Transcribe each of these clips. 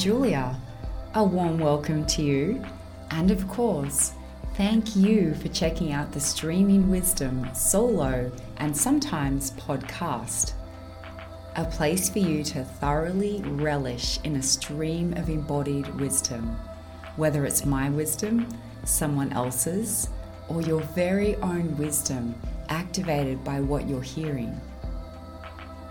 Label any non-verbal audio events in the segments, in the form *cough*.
Julia. A warm welcome to you, and of course, thank you for checking out the Streaming Wisdom solo and sometimes podcast. A place for you to thoroughly relish in a stream of embodied wisdom, whether it's my wisdom, someone else's, or your very own wisdom activated by what you're hearing.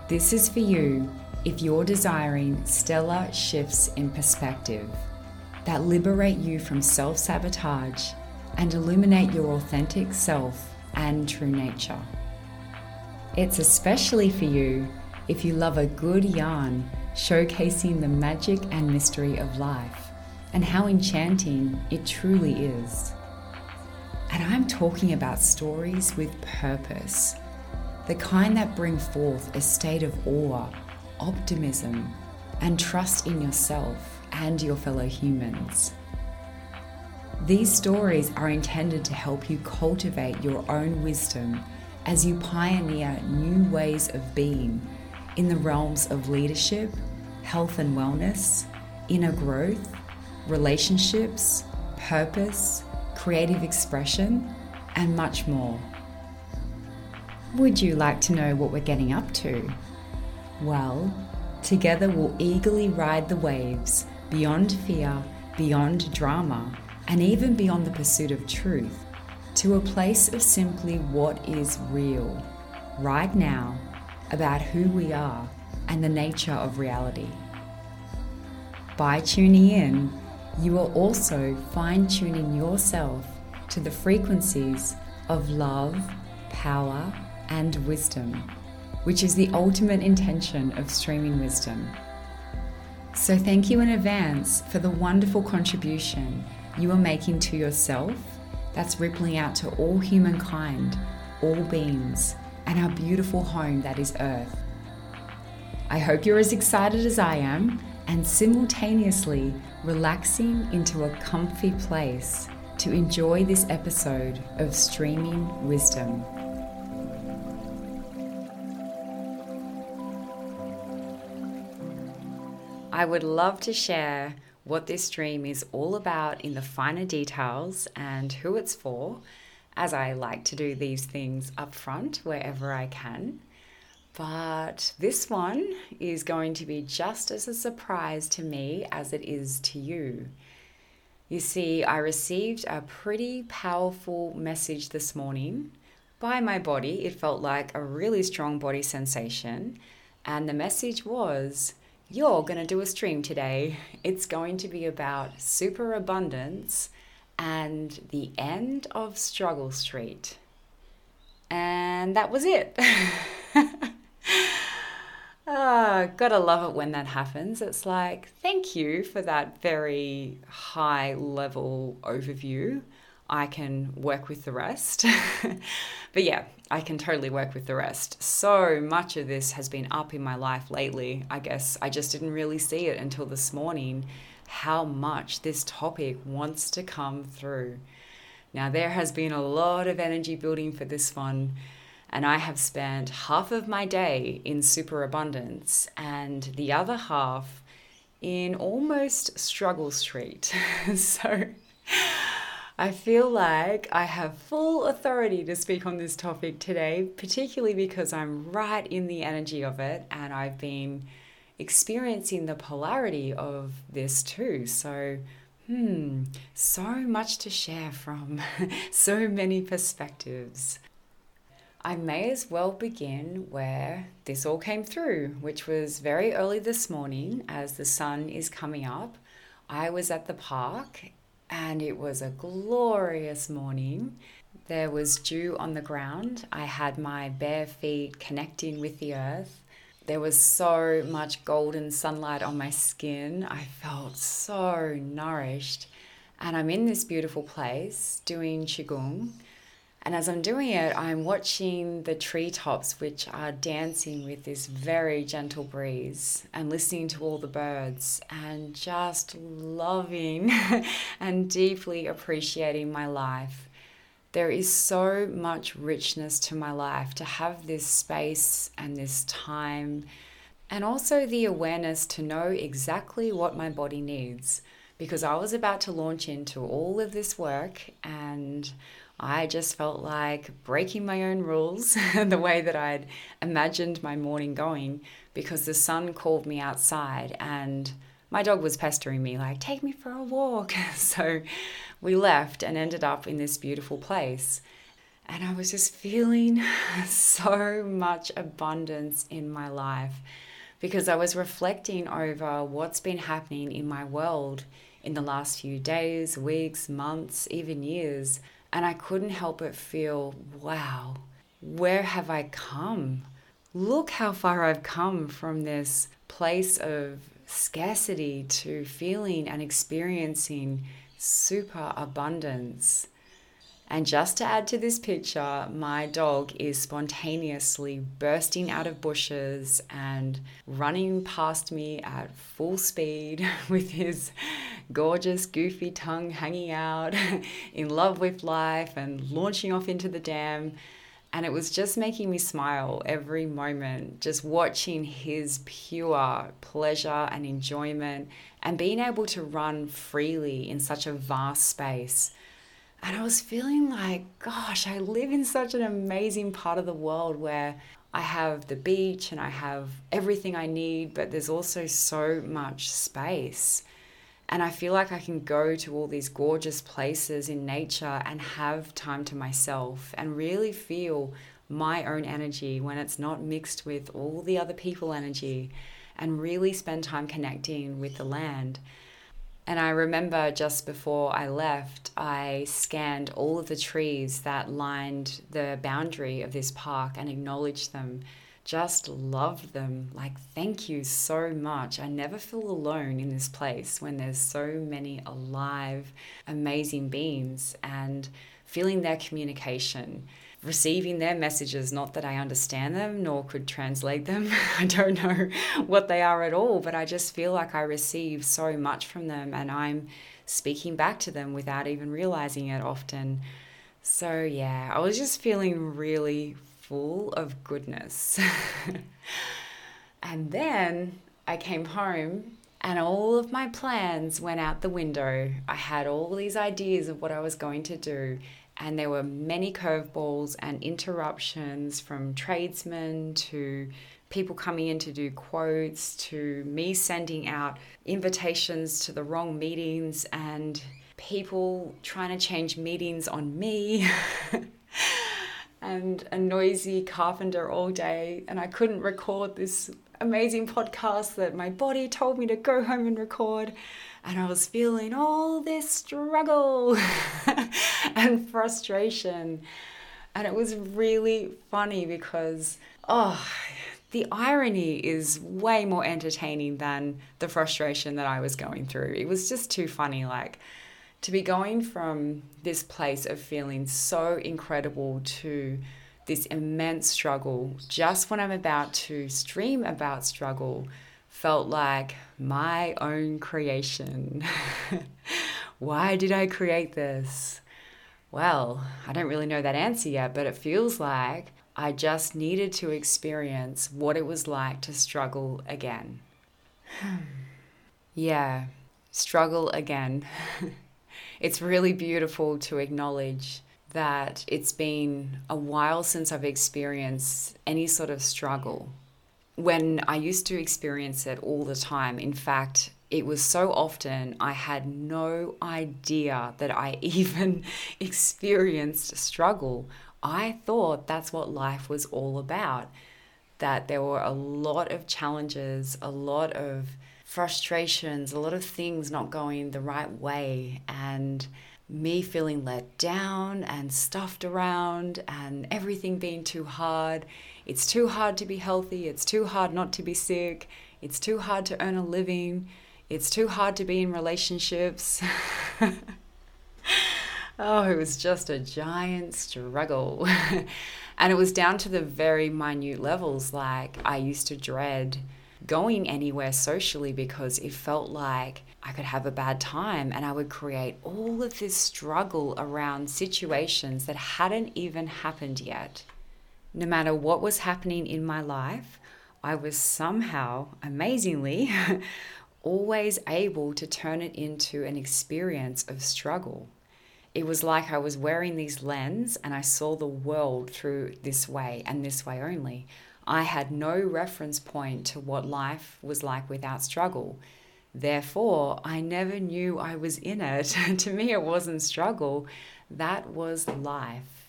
This is for you if you're desiring stellar shifts in perspective that liberate you from self sabotage and illuminate your authentic self and true nature. It's especially for you if you love a good yarn showcasing the magic and mystery of life and how enchanting it truly is. And I'm talking about stories with purpose, the kind that bring forth a state of awe optimism, and trust in yourself and your fellow humans. These stories are intended to help you cultivate your own wisdom as you pioneer new ways of being in the realms of leadership, health and wellness, inner growth, relationships, purpose, creative expression, and much more. Would you like to know what we're getting up to? Well, together we'll eagerly ride the waves beyond fear, beyond drama, and even beyond the pursuit of truth to a place of simply what is real right now about who we are and the nature of reality. By tuning in, you will also fine tuning yourself to the frequencies of love, power, and wisdom which is the ultimate intention of streaming wisdom. So, thank you in advance for the wonderful contribution you are making to yourself that's rippling out to all humankind, all beings, and our beautiful home that is Earth. I hope you're as excited as I am and simultaneously relaxing into a comfy place to enjoy this episode of Streaming Wisdom. I would love to share what this stream is all about in the finer details and who it's for, as I like to do these things up front wherever I can. But this one is going to be just as a surprise to me as it is to you. You see, I received a pretty powerful message this morning by my body. It felt like a really strong body sensation. And the message was you're going to do a stream today. It's going to be about superabundance and the end of Struggle Street. And that was it. *laughs* Ah, gotta love it when that happens. It's like, thank you for that very high level overview. I can work with the rest. *laughs* but yeah, I can totally work with the rest. So much of this has been up in my life lately. I guess I just didn't really see it until this morning how much this topic wants to come through. Now, there has been a lot of energy building for this one, and I have spent half of my day in superabundance and the other half in almost struggle street. *laughs* so, I feel like I have full authority to speak on this topic today, particularly because I'm right in the energy of it and I've been experiencing the polarity of this too. So, hmm, so much to share from *laughs* so many perspectives. I may as well begin where this all came through, which was very early this morning as the sun is coming up. I was at the park and it was a glorious morning. There was dew on the ground. I had my bare feet connecting with the earth. There was so much golden sunlight on my skin. I felt so nourished. And I'm in this beautiful place doing Qigong and as I'm doing it, I'm watching the treetops, which are dancing with this very gentle breeze, and listening to all the birds, and just loving *laughs* and deeply appreciating my life. There is so much richness to my life to have this space and this time and also the awareness to know exactly what my body needs because I was about to launch into all of this work and I just felt like breaking my own rules *laughs* the way that I'd imagined my morning going because the sun called me outside and my dog was pestering me, like, take me for a walk. *laughs* so we left and ended up in this beautiful place. And I was just feeling *laughs* so much abundance in my life because I was reflecting over what's been happening in my world in the last few days, weeks, months, even years. And I couldn't help but feel, wow, where have I come? Look how far I've come from this place of scarcity to feeling and experiencing super abundance. And just to add to this picture, my dog is spontaneously bursting out of bushes and running past me at full speed *laughs* with his gorgeous, goofy tongue hanging out, *laughs* in love with life and launching off into the dam. And it was just making me smile every moment, just watching his pure pleasure and enjoyment and being able to run freely in such a vast space and I was feeling like, gosh, I live in such an amazing part of the world where I have the beach and I have everything I need, but there's also so much space. And I feel like I can go to all these gorgeous places in nature and have time to myself and really feel my own energy when it's not mixed with all the other people energy and really spend time connecting with the land. And I remember just before I left, I scanned all of the trees that lined the boundary of this park and acknowledged them. Just loved them. Like, thank you so much. I never feel alone in this place when there's so many alive, amazing beings and feeling their communication receiving their messages. Not that I understand them nor could translate them. *laughs* I don't know what they are at all, but I just feel like I receive so much from them and I'm speaking back to them without even realizing it often. So, yeah, I was just feeling really full of goodness. *laughs* and then I came home and all of my plans went out the window. I had all these ideas of what I was going to do, and there were many curveballs and interruptions from tradesmen to people coming in to do quotes to me sending out invitations to the wrong meetings and people trying to change meetings on me *laughs* and a noisy carpenter all day. And I couldn't record this amazing podcast that my body told me to go home and record and I was feeling all this struggle *laughs* and frustration. And it was really funny because, oh, the irony is way more entertaining than the frustration that I was going through. It was just too funny. Like, to be going from this place of feeling so incredible to this immense struggle just when I'm about to stream about struggle felt like my own creation. *laughs* Why did I create this? Well, I don't really know that answer yet, but it feels like I just needed to experience what it was like to struggle again. *sighs* yeah, struggle again. *laughs* it's really beautiful to acknowledge that it's been a while since I've experienced any sort of struggle when I used to experience it all the time. In fact, it was so often I had no idea that I *laughs* even experienced struggle. I thought that's what life was all about. That there were a lot of challenges, a lot of frustrations, a lot of things not going the right way, and me feeling let down and stuffed around, and everything being too hard. It's too hard to be healthy. It's too hard not to be sick. It's too hard to earn a living. It's too hard to be in relationships. *laughs* oh, it was just a giant struggle. *laughs* and it was down to the very minute levels. Like, I used to dread going anywhere socially because it felt like I could have a bad time and I would create all of this struggle around situations that hadn't even happened yet no matter what was happening in my life, I was somehow, amazingly, *laughs* always able to turn it into an experience of struggle. It was like I was wearing these lens and I saw the world through this way and this way only. I had no reference point to what life was like without struggle. Therefore, I never knew I was in it. *laughs* to me, it wasn't struggle, that was life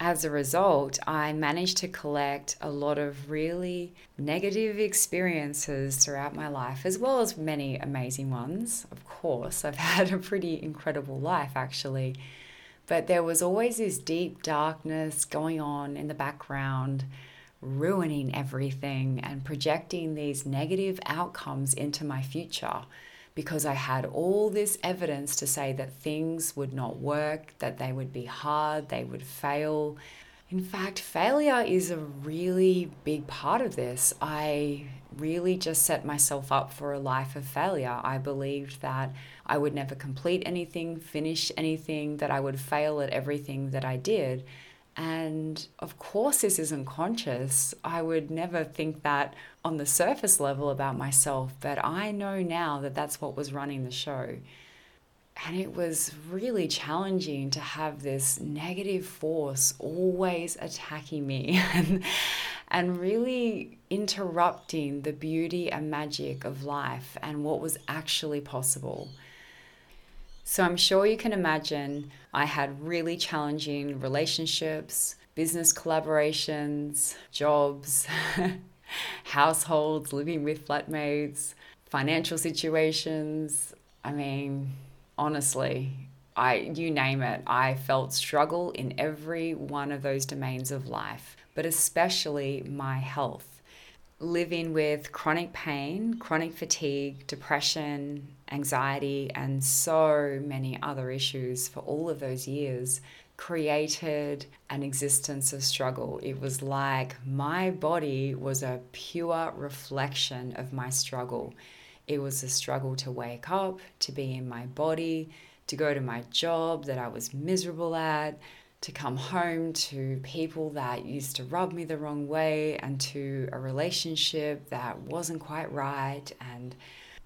as a result, I managed to collect a lot of really negative experiences throughout my life, as well as many amazing ones. Of course, I've *laughs* had a pretty incredible life actually. But there was always this deep darkness going on in the background, ruining everything and projecting these negative outcomes into my future because I had all this evidence to say that things would not work, that they would be hard, they would fail. In fact, failure is a really big part of this. I really just set myself up for a life of failure. I believed that I would never complete anything, finish anything, that I would fail at everything that I did. And of course, this isn't conscious. I would never think that on the surface level about myself, but I know now that that's what was running the show. And it was really challenging to have this negative force always attacking me *laughs* and, and really interrupting the beauty and magic of life and what was actually possible. So I'm sure you can imagine I had really challenging relationships, business collaborations, jobs, *laughs* households, living with flatmates, financial situations. I mean, honestly, I you name it, I felt struggle in every one of those domains of life, but especially my health living with chronic pain, chronic fatigue, depression, anxiety, and so many other issues for all of those years created an existence of struggle. It was like my body was a pure reflection of my struggle. It was a struggle to wake up, to be in my body, to go to my job that I was miserable at, to come home to people that used to rub me the wrong way and to a relationship that wasn't quite right. And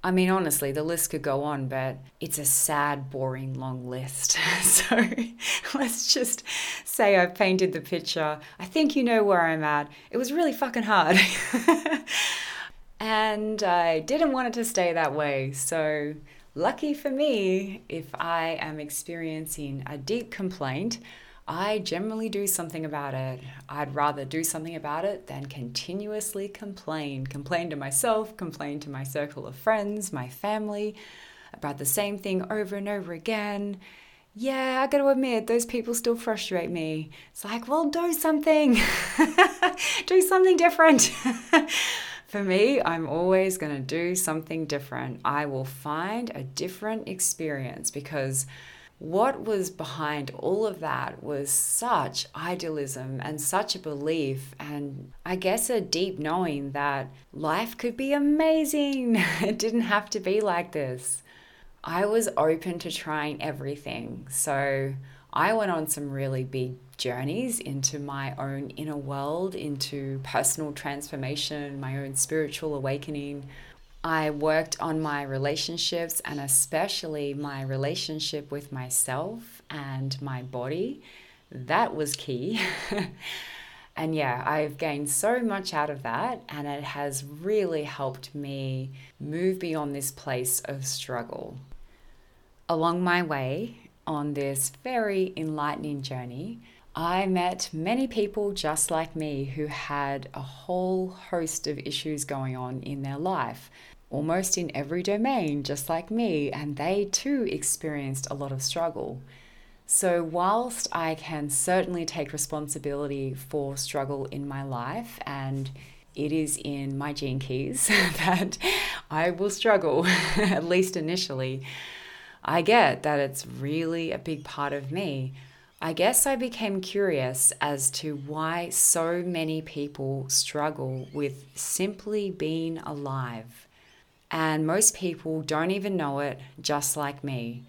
I mean, honestly, the list could go on, but it's a sad, boring, long list. *laughs* so *laughs* let's just say I've painted the picture. I think you know where I'm at. It was really fucking hard. *laughs* and I didn't want it to stay that way. So, lucky for me, if I am experiencing a deep complaint, I generally do something about it. I'd rather do something about it than continuously complain. Complain to myself, complain to my circle of friends, my family about the same thing over and over again. Yeah, I gotta admit, those people still frustrate me. It's like, well, do something. *laughs* do something different. *laughs* For me, I'm always gonna do something different. I will find a different experience because what was behind all of that was such idealism and such a belief, and I guess a deep knowing that life could be amazing. *laughs* it didn't have to be like this. I was open to trying everything. So I went on some really big journeys into my own inner world, into personal transformation, my own spiritual awakening. I worked on my relationships and especially my relationship with myself and my body. That was key. *laughs* and yeah, I've gained so much out of that, and it has really helped me move beyond this place of struggle. Along my way on this very enlightening journey, I met many people just like me who had a whole host of issues going on in their life almost in every domain, just like me, and they too experienced a lot of struggle. So, whilst I can certainly take responsibility for struggle in my life, and it is in my gene keys *laughs* that I will struggle, *laughs* at least initially, I get that it's really a big part of me. I guess I became curious as to why so many people struggle with simply being alive. And most people don't even know it, just like me.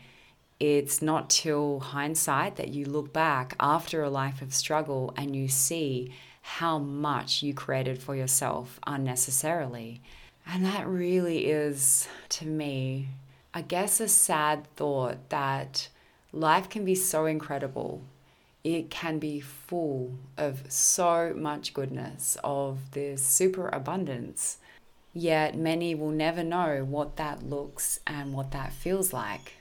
It's not till hindsight that you look back after a life of struggle and you see how much you created for yourself unnecessarily. And that really is, to me, I guess, a sad thought that life can be so incredible. It can be full of so much goodness, of this super abundance. Yet many will never know what that looks and what that feels like.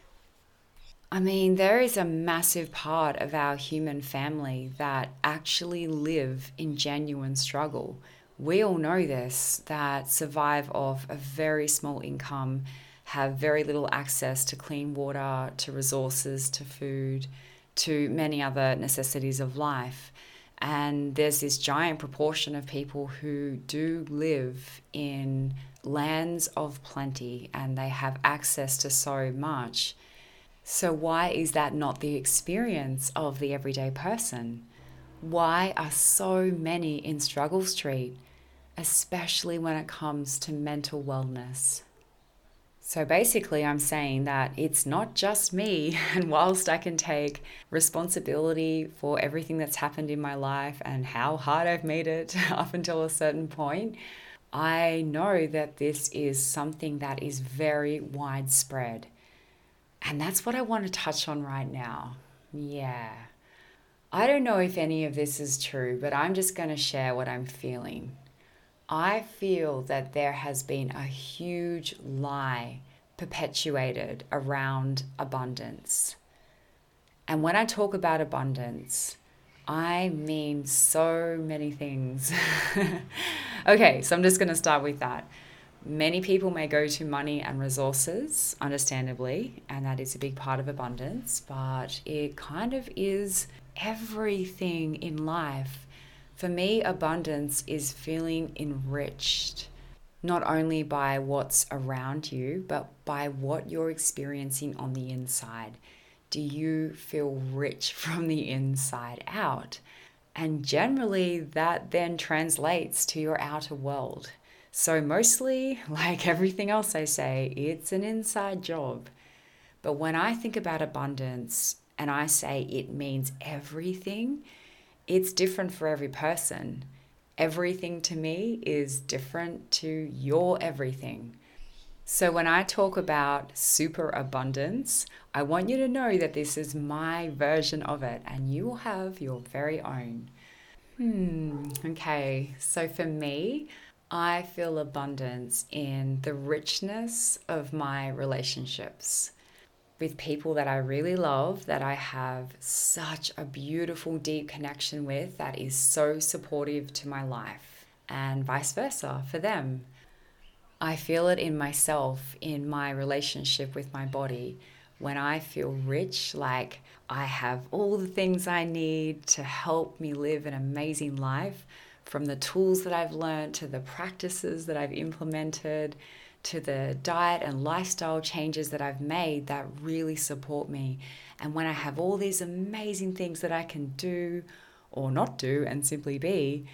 I mean, there is a massive part of our human family that actually live in genuine struggle. We all know this that survive off a very small income, have very little access to clean water, to resources, to food, to many other necessities of life. And there's this giant proportion of people who do live in lands of plenty and they have access to so much so, why is that not the experience of the everyday person? Why are so many in struggle street, especially when it comes to mental wellness? So basically, I'm saying that it's not just me, *laughs* and whilst I can take responsibility for everything that's happened in my life and how hard I've made it *laughs* up until a certain point, I know that this is something that is very widespread. And that's what I want to touch on right now. Yeah. I don't know if any of this is true, but I'm just going to share what I'm feeling. I feel that there has been a huge lie perpetuated around abundance. And when I talk about abundance, I mean so many things. *laughs* okay, so I'm just going to start with that. Many people may go to money and resources, understandably, and that is a big part of abundance, but it kind of is everything in life. For me, abundance is feeling enriched, not only by what's around you, but by what you're experiencing on the inside. Do you feel rich *laughs* from the inside out? And generally, that then translates to your outer world. So, mostly, *laughs* like everything else I say, it's an inside job. But when I think about abundance and I say it means everything, it's different for every person. Everything to me is different to your everything. So, when I talk about super abundance, I want you to know that this is my version of it and you will have your very own. Hmm, okay. So, for me, I feel abundance in the richness of my relationships with people that I really love, that I have such a beautiful, deep connection with, that is so supportive to my life, and vice versa for them. I feel it in myself, in my relationship with my body, when I feel rich, like I have all the things I need to help me live an amazing life from the tools that I've learned to the practices that I've implemented to the diet and lifestyle changes that I've made that really support me. And when I have all these amazing things that I can do or not do and simply be,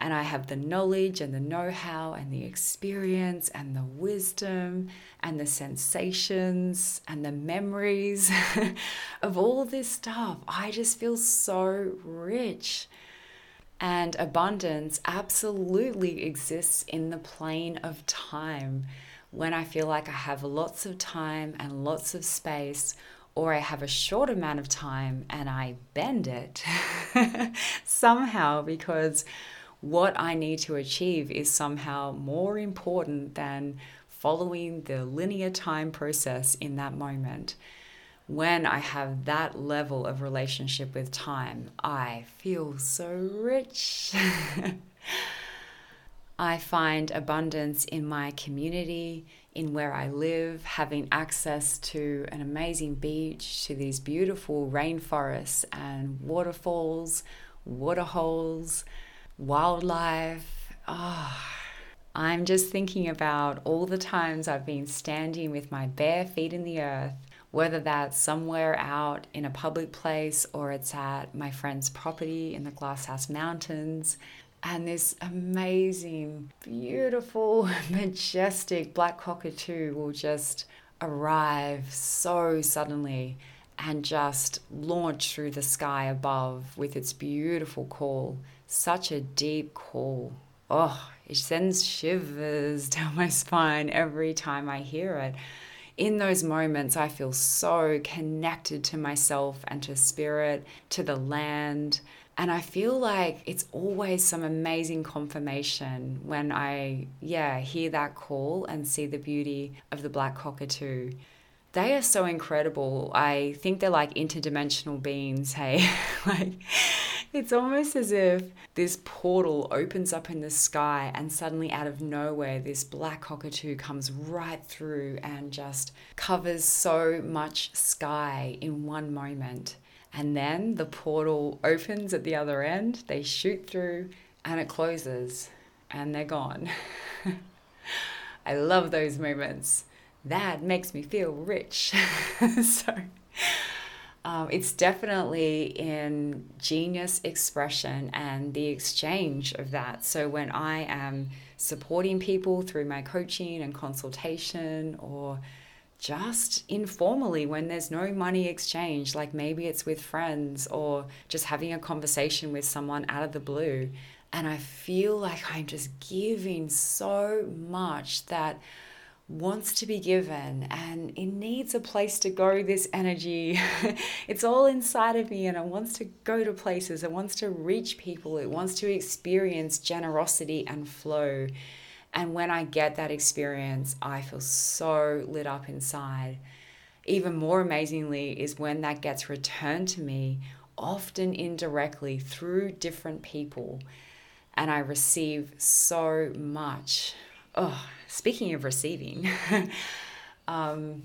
and I have the knowledge and the know how and the experience and the wisdom and the sensations and the memories *laughs* of all this stuff, I just feel so rich. And abundance absolutely exists in the plane of time. When I feel like I have lots of time and lots of space, or I have a short amount of time and I bend it *laughs* somehow because what I need to achieve is somehow more important than following the linear time process in that moment when I have that level of relationship with time, I feel so rich. *laughs* I find abundance in my community, in where I live, having access to an amazing beach, to these beautiful rainforests and waterfalls, waterholes, wildlife. Oh, I'm just thinking about all the times I've been standing with my bare feet in the earth whether that's somewhere out in a public place or it's at my friend's property in the Glasshouse Mountains. And this amazing, beautiful, *laughs* majestic black cockatoo will just arrive so suddenly and just launch through the sky above with its beautiful call. Such a deep call. Oh, it sends shivers *laughs* down my spine every time I hear it. In those moments, I feel so connected to myself and to spirit, to the land. And I feel like it's always some amazing confirmation when I, yeah, hear that call and see the beauty of the black cockatoo they are so incredible. I think they're like interdimensional beings, *laughs* hey? like it's almost as if this portal opens up in the sky and suddenly out of nowhere this black cockatoo comes right through and just covers so much sky in one moment. And then the portal opens at the other end, they shoot through and it closes and they're gone. *laughs* I love those moments that makes me feel rich. *laughs* so um, it's definitely in genius expression and the exchange of that. So when I am supporting people through my coaching and consultation or just informally when there's no money exchange, like maybe it's with friends or just having a conversation with someone out of the blue. And I feel like I'm just giving so much that wants to be given and it needs a place to go this energy. *laughs* It's all inside of me and it wants to go to places. It wants to reach people. It wants to experience generosity and flow and when i get that experience i feel so lit up inside. Even more amazingly is when that gets returned to me often indirectly through different people. And i receive so much. Oh speaking of receiving, *laughs* um,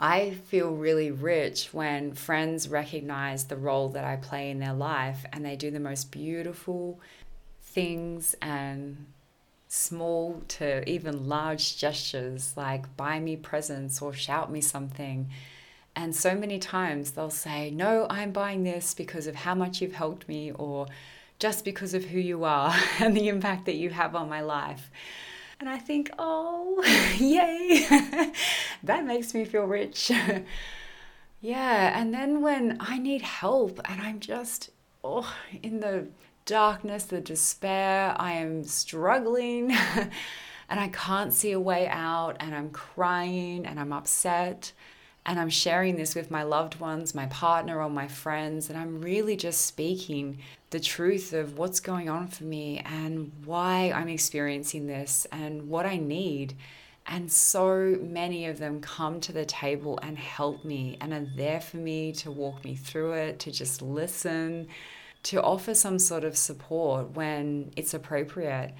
I feel really rich when friends recognize the role that I play in their life and they do the most beautiful things and small to even large gestures like buy me presents or shout me something. And so many times they'll say, No, I'm buying this because of how much you've helped me or just because of who you are *laughs* and the impact that you have on my life. And I think, oh, *laughs* yay, *laughs* that makes me feel rich. yeah. And then when I need help and I'm just, oh, in the darkness, the despair, I am struggling *laughs* and I can't see a way out and I'm crying and I'm upset and I'm sharing this with my loved ones, my partner, or my friends, and I'm really just speaking the truth of what's going on for me and why I'm experiencing this and what I need. And so many of them come to the table and help me and are there for me to walk me through it, to just listen, to offer some sort of support when it's appropriate,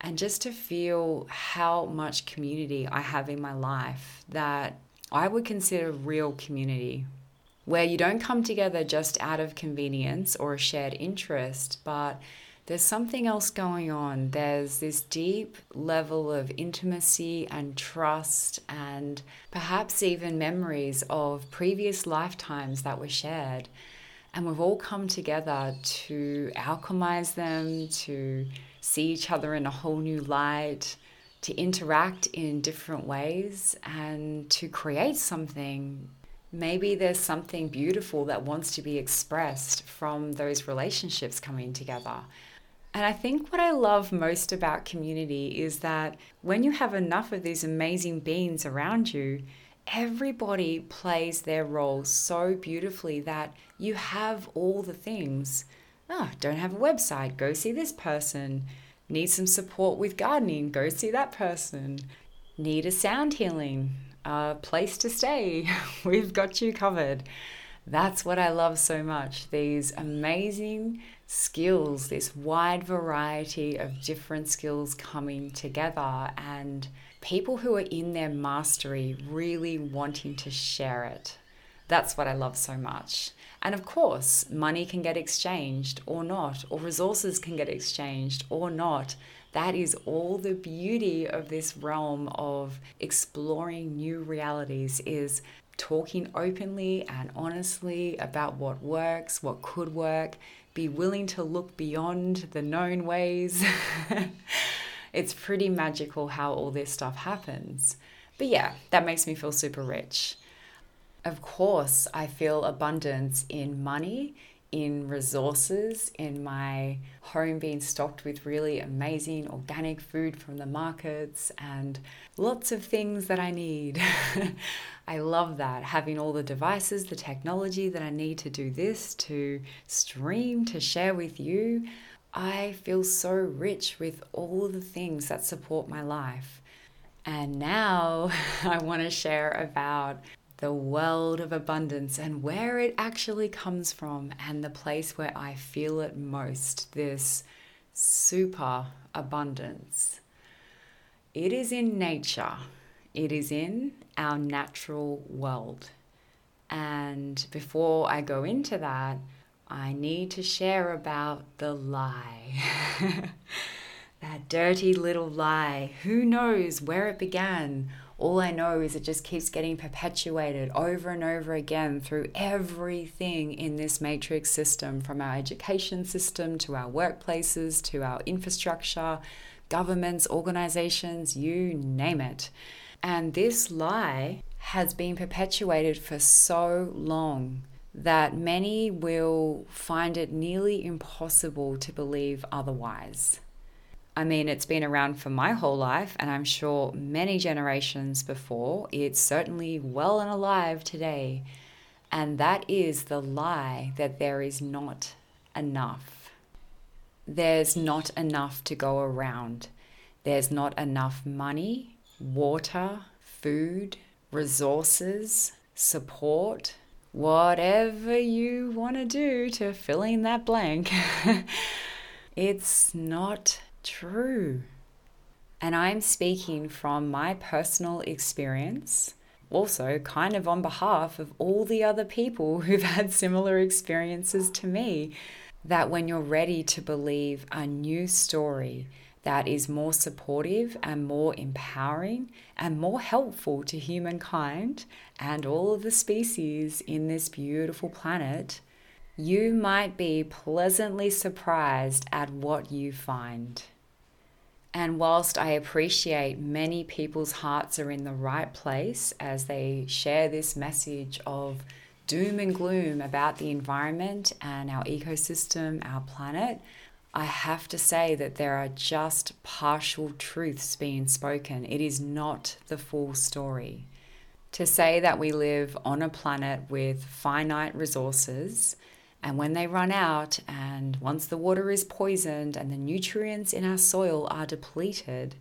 and just to feel how much community I have in my life that I would consider real community, where you don't come together just out of convenience or a shared interest, but there's something else going on. There's this deep level of intimacy and trust, and perhaps even memories of previous lifetimes that were shared. And we've all come together to alchemize them, to see each other in a whole new light, to interact in different ways and to create something. Maybe there's something beautiful that wants to be expressed from those relationships coming together. And I think what I love most about community is that when you have enough of these amazing beings around you, everybody plays their role so beautifully that you have all the things. Oh, don't have a website, go see this person Need some support with gardening? Go see that person. Need a sound healing? A place to stay? *laughs* We've got you covered. That's what I love so much. These amazing skills, this wide variety of different skills coming together, and people who are in their mastery really wanting to share it. That's what I love so much. And of course, money can get exchanged or not, or resources can get exchanged or not. That is all the beauty of this realm of exploring new realities is talking openly and honestly about what works, what could work, be willing to look beyond the known ways. *laughs* it's pretty magical how all this stuff happens. But yeah, that makes me feel super rich. Of course, I feel abundance in money, in resources, in my home being stocked with really amazing organic food from the markets and lots of things that I need. *laughs* I love that, having all the devices, the technology that I need to do this, to stream, to share with you. I feel so rich with all the things that support my life. And now *laughs* I want to share about the world of abundance and where it actually comes from, and the place where I feel it most this super abundance. It is in nature, it is in our natural world. And before I go into that, I need to share about the lie. *laughs* that dirty little lie. Who knows where it began? All I know is it just keeps getting perpetuated over and over again through everything in this matrix system from our education system to our workplaces to our infrastructure, governments, organizations, you name it. And this lie has been perpetuated for so long that many will find it nearly impossible to believe otherwise. I mean, it's been around for my whole life, and I'm sure many generations before. It's certainly well and alive today. And that is the lie that there is not enough. There's not enough to go around. There's not enough money, water, food, resources, support, whatever you want to do to fill in that blank. *laughs* it's not true. And I'm speaking from my personal experience, also kind of on behalf of all the other people *laughs* who've had similar experiences to me. That when you're ready to believe a new story that is more supportive and more empowering and more helpful to humankind and all of the species in this beautiful planet, you might be pleasantly surprised at what you find. And whilst I appreciate many people's hearts are in the right place as they share this message of doom and gloom about the environment and our ecosystem, our planet, I have to say that there are just partial truths being spoken. It is not the full story. To say that we live on a planet with finite resources and when they run out, and once the water is poisoned and the nutrients in our soil are depleted,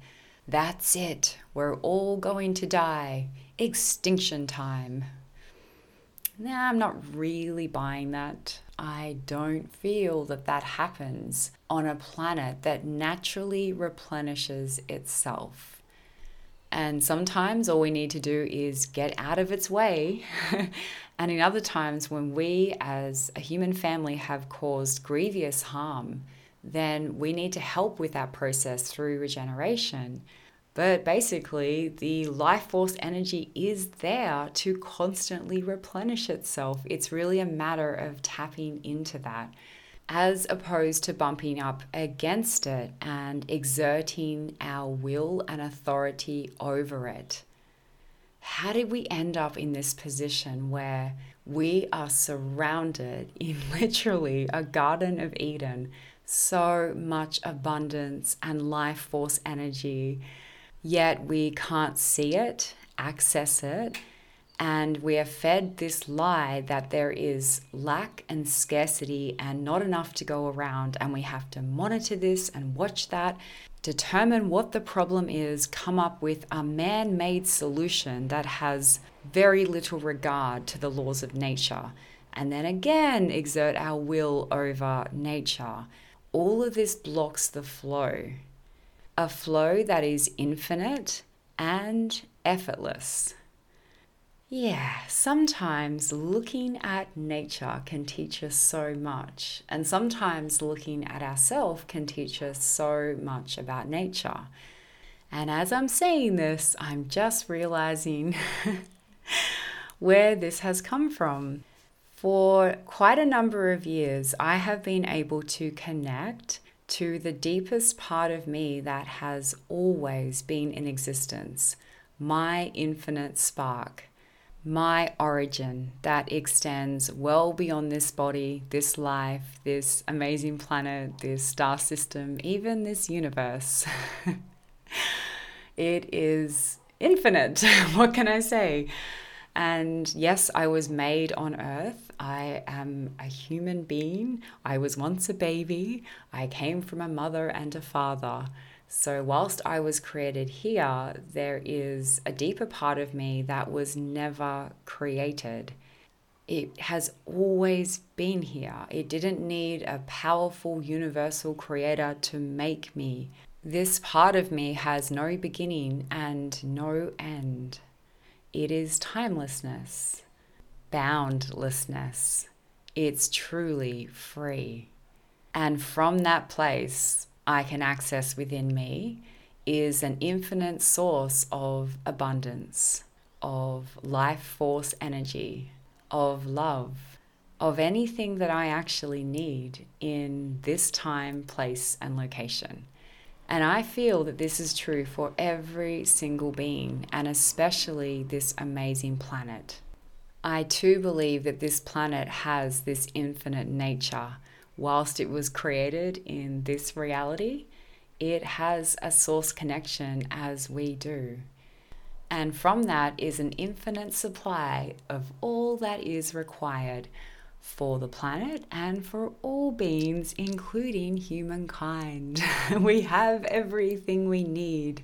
that's it. We're all going to die. Extinction time. Now, I'm not really buying that. I don't feel that that happens on a planet that naturally replenishes itself. And sometimes all we need to do is get out of its way. *laughs* and in other times, when we as a human family have caused grievous harm, then we need to help with that process through regeneration. But basically, the life force energy is there to constantly replenish itself. It's really a matter of tapping into that as opposed to bumping up against it and exerting our will and authority over it. How did we end up in this position where we are surrounded *laughs* in literally a Garden of Eden, so much abundance and life force energy, yet we can't see it, access it, and we are fed this lie that there is lack and scarcity and not enough to go around. And we have to monitor this and watch that, determine what the problem is, come up with a man made solution that has very little regard to the laws of nature. And then again, exert our will over nature. All of this blocks the flow. A flow that is infinite and effortless. Yeah, sometimes looking at nature can teach us so much, and sometimes looking at ourselves can teach us so much about nature. And as I'm saying this, I'm just realizing *laughs* where this has come from. For quite a number of years, I have been able to connect to the deepest part of me that has always been in existence my infinite spark my origin that extends well beyond this body, this life, this amazing planet, this star system, even this universe. *laughs* it is infinite. *laughs* what can I say? And yes, I was made on earth. I am a human being. I was once a baby. I came from a mother and a father. So, whilst I was created here, there is a deeper part of me that was never created. It has always been here. It didn't need a powerful universal creator to make me. This part of me has no beginning and no end. It is timelessness, boundlessness. It's truly free. And from that place, I can access within me is an infinite source of abundance, of life force energy, of love, of anything that I actually need in this time, place, and location. And I feel that this is true for every single being, and especially this amazing planet. I too believe that this planet has this infinite nature whilst it was created in this reality, it has a source connection as we do. And from that is an infinite supply of all that is required for the planet and for all beings, including humankind. *laughs* we have everything we need.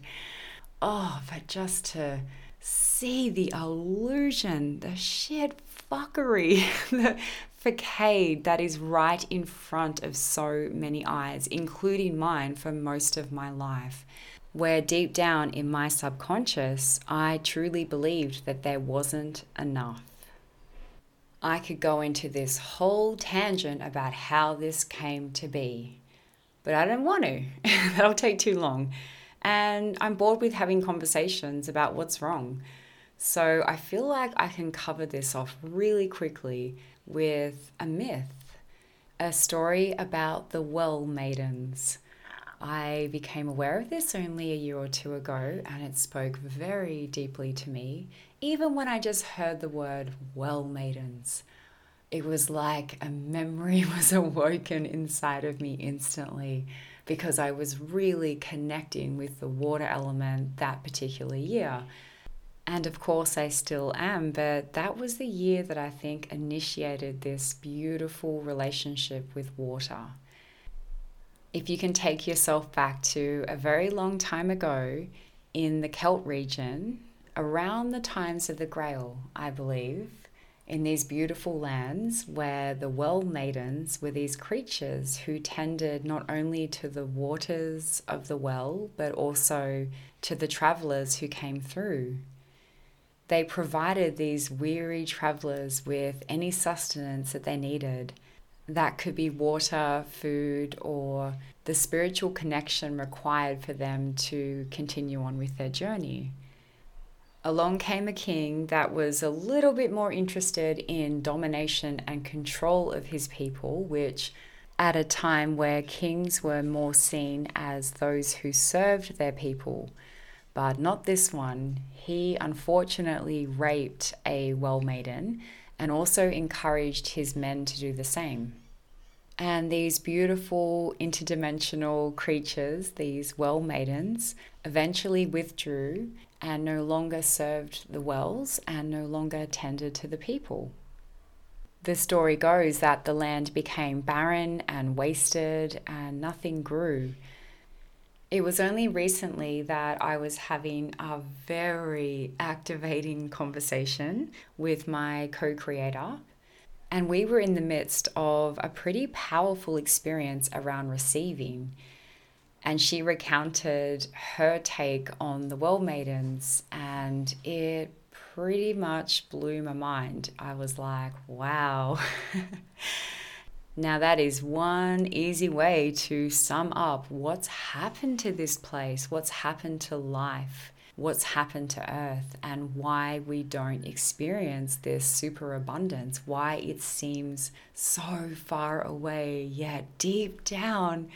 Oh, but just to see the illusion, the shit fuckery, *laughs* the facade that is right in front of so many eyes, including mine for most of my life. Where deep down in my subconscious, I truly believed that there wasn't enough. I could go into this whole tangent about how this came to be, but I don't want to. *laughs* That'll take too long. And I'm bored with having conversations about what's wrong. So I feel like I can cover this off really quickly with a myth, a story about the well maidens. I became aware of this only a year or two ago, and it spoke very deeply to me, even when I just heard the word well maidens. It was like a memory *laughs* was awoken inside of me instantly because I was really connecting with the water element that particular year. And of course, I still am, but that was the year that I think initiated this beautiful relationship with water. If you can take yourself back to a very long time ago in the Celt region, around the times of the Grail, I believe, in these beautiful lands where the well maidens were these creatures who tended not only to the waters of the well, but also to the travelers who came through they provided these weary travelers with any sustenance that they needed. That could be water, food, or the spiritual connection required for them to continue on with their journey. Along came a king that was a little bit more interested in domination and control of his people, which at a time where kings were more seen as those who served their people but not this one. He unfortunately raped a well maiden and also encouraged his men to do the same. And these beautiful interdimensional creatures, these well maidens, eventually withdrew and no longer served the wells and no longer tended to the people. The story goes that the land became barren and wasted and nothing grew. It was only recently that I was having a very activating conversation with my co creator. And we were in the midst of a pretty powerful experience around receiving. And she recounted her take on the Well Maidens, and it pretty much blew my mind. I was like, wow. *laughs* Now, that is one easy way to sum up what's happened to this place, what's happened to life, what's happened to Earth, and why we don't experience this superabundance, why it seems so far away, yet deep down,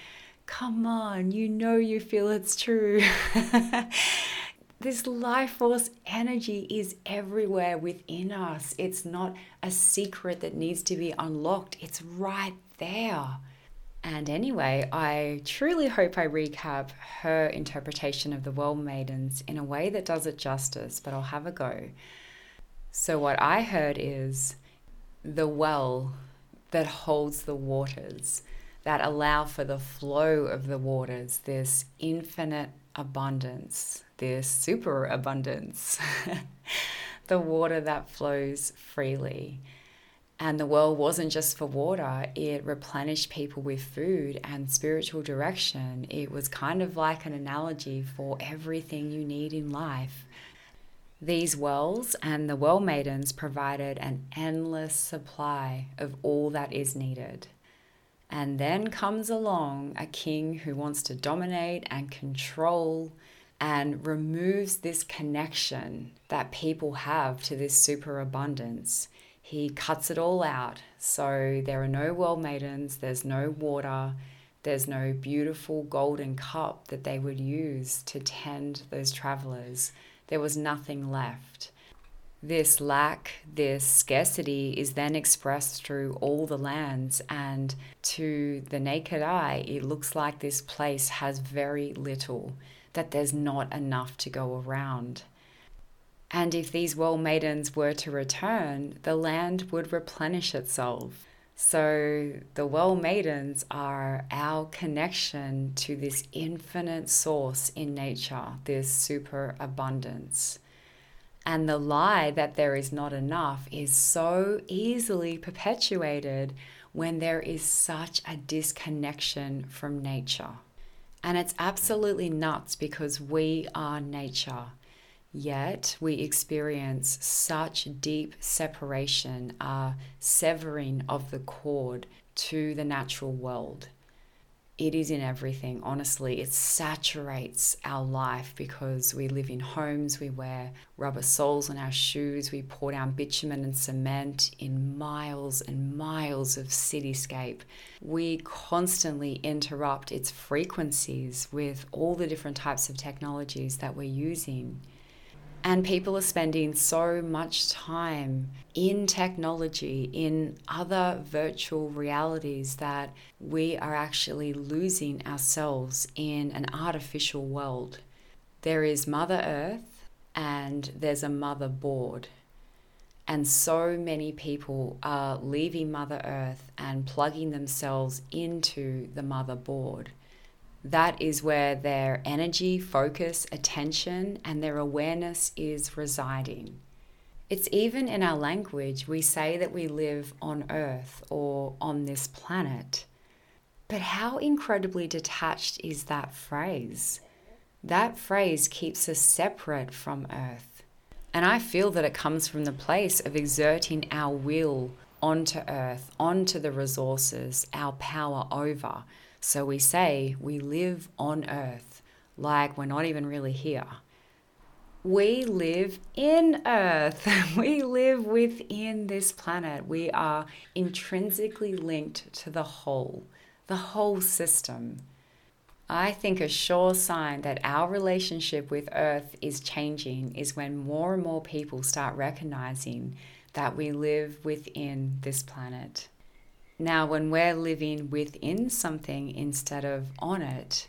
come on, you know you feel it's true. *laughs* this life force energy is everywhere within us. It's not a secret that needs to be unlocked, it's right there. And anyway, I truly hope I recap her interpretation of the Well Maidens in a way that does it justice, but I'll have a go. So, what I heard is the well that holds the waters, that allow for the flow of the waters, this infinite abundance, this superabundance, *laughs* the water that flows freely. And the well wasn't just for water, it replenished people with food and spiritual direction. It was kind of like an analogy for everything you need in life. These wells and the well maidens provided an endless supply of all that is needed. And then comes along a king who wants to dominate and control and removes this connection that people have to this superabundance. He cuts it all out. So there are no well maidens, there's no water, there's no beautiful golden cup that they would use to tend those travelers. There was nothing left. This lack, this scarcity is then expressed through all the lands, and to the naked eye, it looks like this place has very little, that there's not enough to go around. And if these well maidens were to return, the land would replenish itself. So the well maidens are our connection to this infinite source in nature, this super abundance. And the lie that there is not enough is so easily perpetuated when there is such a disconnection from nature. And it's absolutely nuts because we are nature. Yet we experience such deep separation, a severing of the cord to the natural world it is in everything, honestly. It saturates our life because we live in homes, we wear rubber soles on our shoes, we pour down bitumen and cement in miles and miles of cityscape. We constantly interrupt its frequencies with all the different types of technologies that we're using. And people are spending so much time in technology, in other virtual realities, that we are actually losing ourselves in an artificial world. There is Mother Earth and there's a Mother Board. And so many people are leaving Mother Earth and plugging themselves into the Mother Board that is where their energy, focus, attention, and their awareness is residing. It's even in our language, we say that we live on Earth or on this planet. But how incredibly detached is that phrase? That phrase keeps us separate from Earth. And I feel that it comes from the place of exerting our will onto Earth, onto the resources, our power over so we say we live on earth like we're not even really here. We live in earth. *laughs* We live within this planet. We are intrinsically linked to the whole, the whole system. I think a sure sign that our relationship with Earth is changing is when more and more people start recognizing that we live within this planet. Now, when we're living within something instead of on it,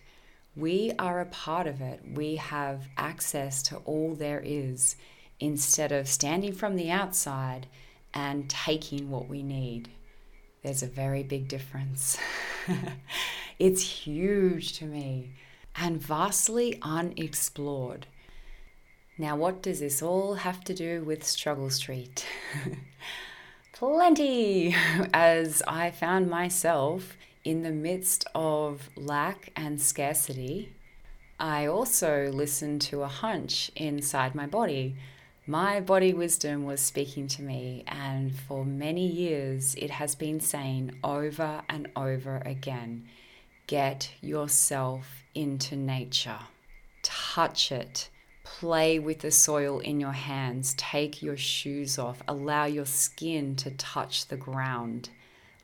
we are a part of it. We have access to all there is instead of standing from the outside and taking what we need. There's a very big difference. *laughs* it's huge to me and vastly unexplored. Now, what does this all have to do with Struggle Street? *laughs* plenty *laughs* as I found myself in the midst of lack and scarcity. I also listened to a hunch inside my body. My body wisdom was speaking to me, and for many years it has been saying over and over again get yourself into nature, touch it Play with the soil in your hands. Take your shoes off. Allow your skin to touch the ground.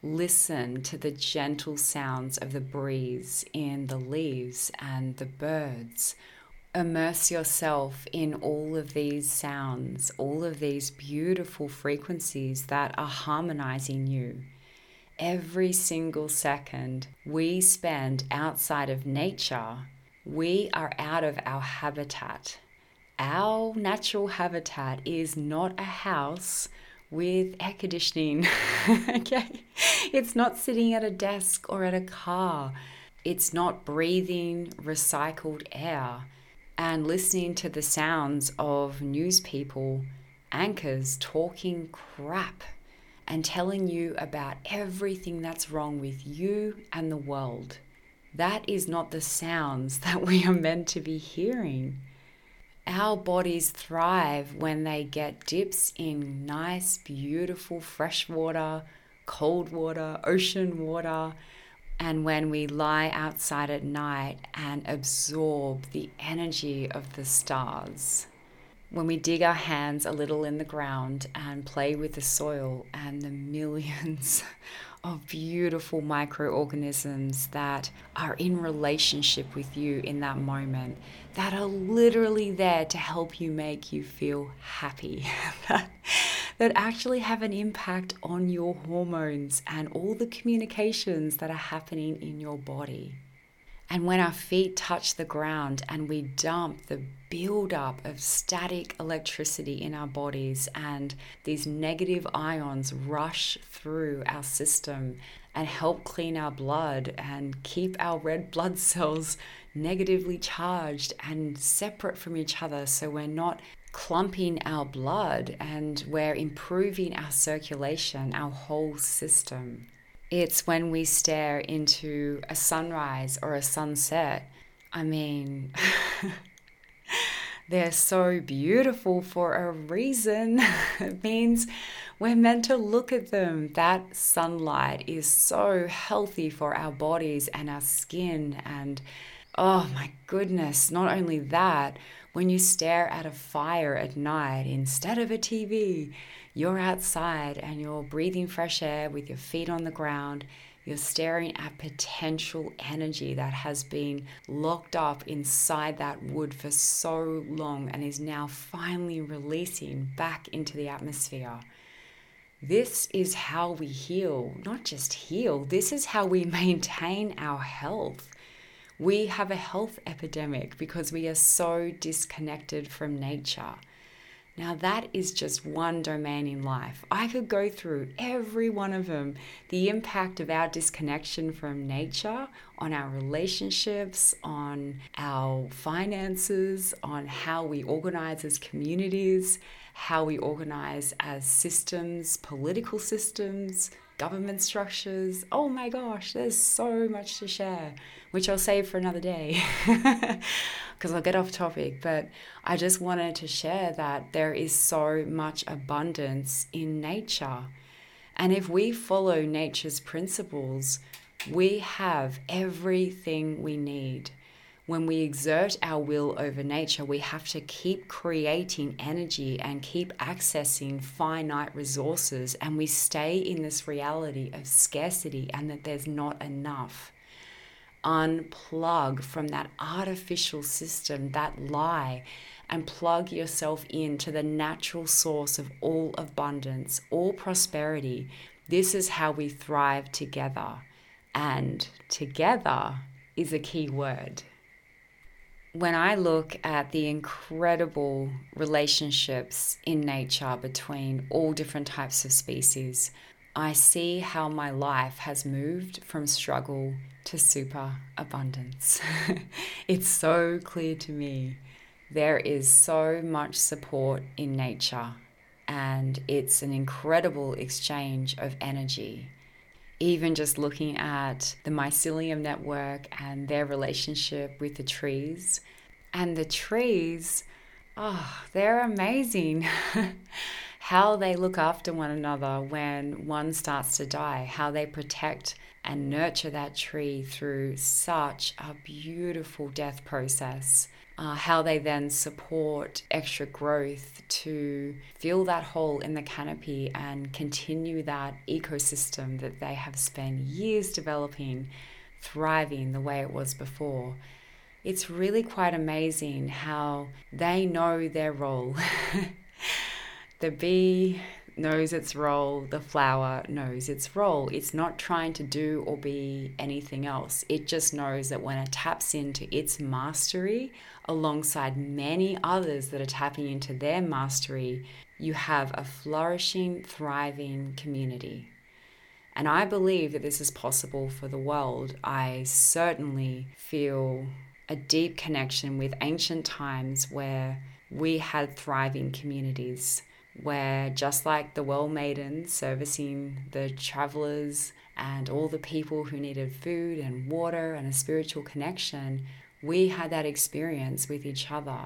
Listen to the gentle sounds of the breeze in the leaves and the birds. immerse yourself in all of these sounds, all of these beautiful frequencies that are harmonizing you. Every single second we spend outside of nature, we are out of our habitat. Our natural habitat is not a house with air conditioning. *laughs* okay? It's not sitting at a desk or at a car. It's not breathing recycled air and listening to the sounds of news people, anchors talking crap and telling you about everything that's wrong with you and the world. That is not the sounds *laughs* that we are meant to be hearing. Our bodies thrive when they get dips in nice, beautiful fresh water, cold water, ocean water, and when we lie outside at night and absorb the energy of the stars. When we dig our hands a little in the ground and play with the soil and the *laughs* millions of beautiful microorganisms that are in relationship with you in that moment, that are literally there to help you make you feel happy, *laughs* that, that actually have an impact on your hormones and all the communications that are happening in your body. And when our feet touch the ground and we dump the buildup of static electricity in our bodies, and these negative ions rush through our system and help clean our blood and keep our red blood cells negatively charged and separate from each other so we're not clumping our blood and we're improving our circulation, our whole system. It's when we stare into a sunrise or a sunset. I mean, *laughs* they're so beautiful for a reason. *laughs* it means we're meant to look at them. That sunlight is so healthy for our bodies and our skin. And oh my goodness, not only that, when you stare at a fire at night instead of a TV, you're outside and you're breathing fresh air with your feet on the ground. You're staring at potential energy that has been locked up inside that wood for so long and is now finally releasing back into the atmosphere. This is how we heal, not just heal, this is how we *laughs* maintain our health. We have a health epidemic because we are so disconnected from nature. Now, that is just one domain in life. I could go through every one of them the impact of our disconnection from nature on our relationships, on our finances, on how we organize as communities, how we organize as systems, political systems, government structures. Oh my gosh, there's so much to share, which I'll save for another day *laughs* because I'll get off topic. But I just wanted to share that there is so much abundance in nature. And if we follow nature's principles, we have everything we need when we exert our will over nature, we have to keep creating energy and keep accessing finite resources, and we stay in this reality of scarcity and that there's not enough. Unplug from that artificial system, that lie, and plug yourself into the natural source of all abundance, all prosperity. This is how we thrive together. And together is a key word when I look at the incredible relationships in nature between all different types of species, I see how my life has moved from struggle to super abundance. *laughs* it's so clear to me. There is so much support in nature, and it's an incredible exchange of energy even just looking at the mycelium network and their relationship with the trees. And the trees, oh, they're amazing. *laughs* how they look after one another when one starts to die, how they protect and nurture that tree through such a beautiful death process uh, how they then support extra growth to fill that hole in the canopy and continue that ecosystem that they have spent years developing, thriving the way it was before. it's really quite amazing how they know their role. *laughs* the bee knows its role, the flower knows its role. It's not trying to do or be anything else. It just knows that when it taps into its mastery alongside many others that are tapping into their mastery, you have a flourishing, thriving community. And I believe that this is possible for the world. I certainly feel a deep connection with ancient times where we had thriving communities where just like the well maidens servicing the travelers and all the people who needed food and water and a spiritual connection, we had that experience with each other.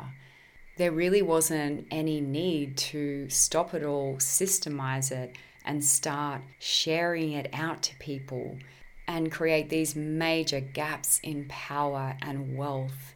There really wasn't any need to stop it all, systemize it, and start sharing it out to people and create these major gaps in power and wealth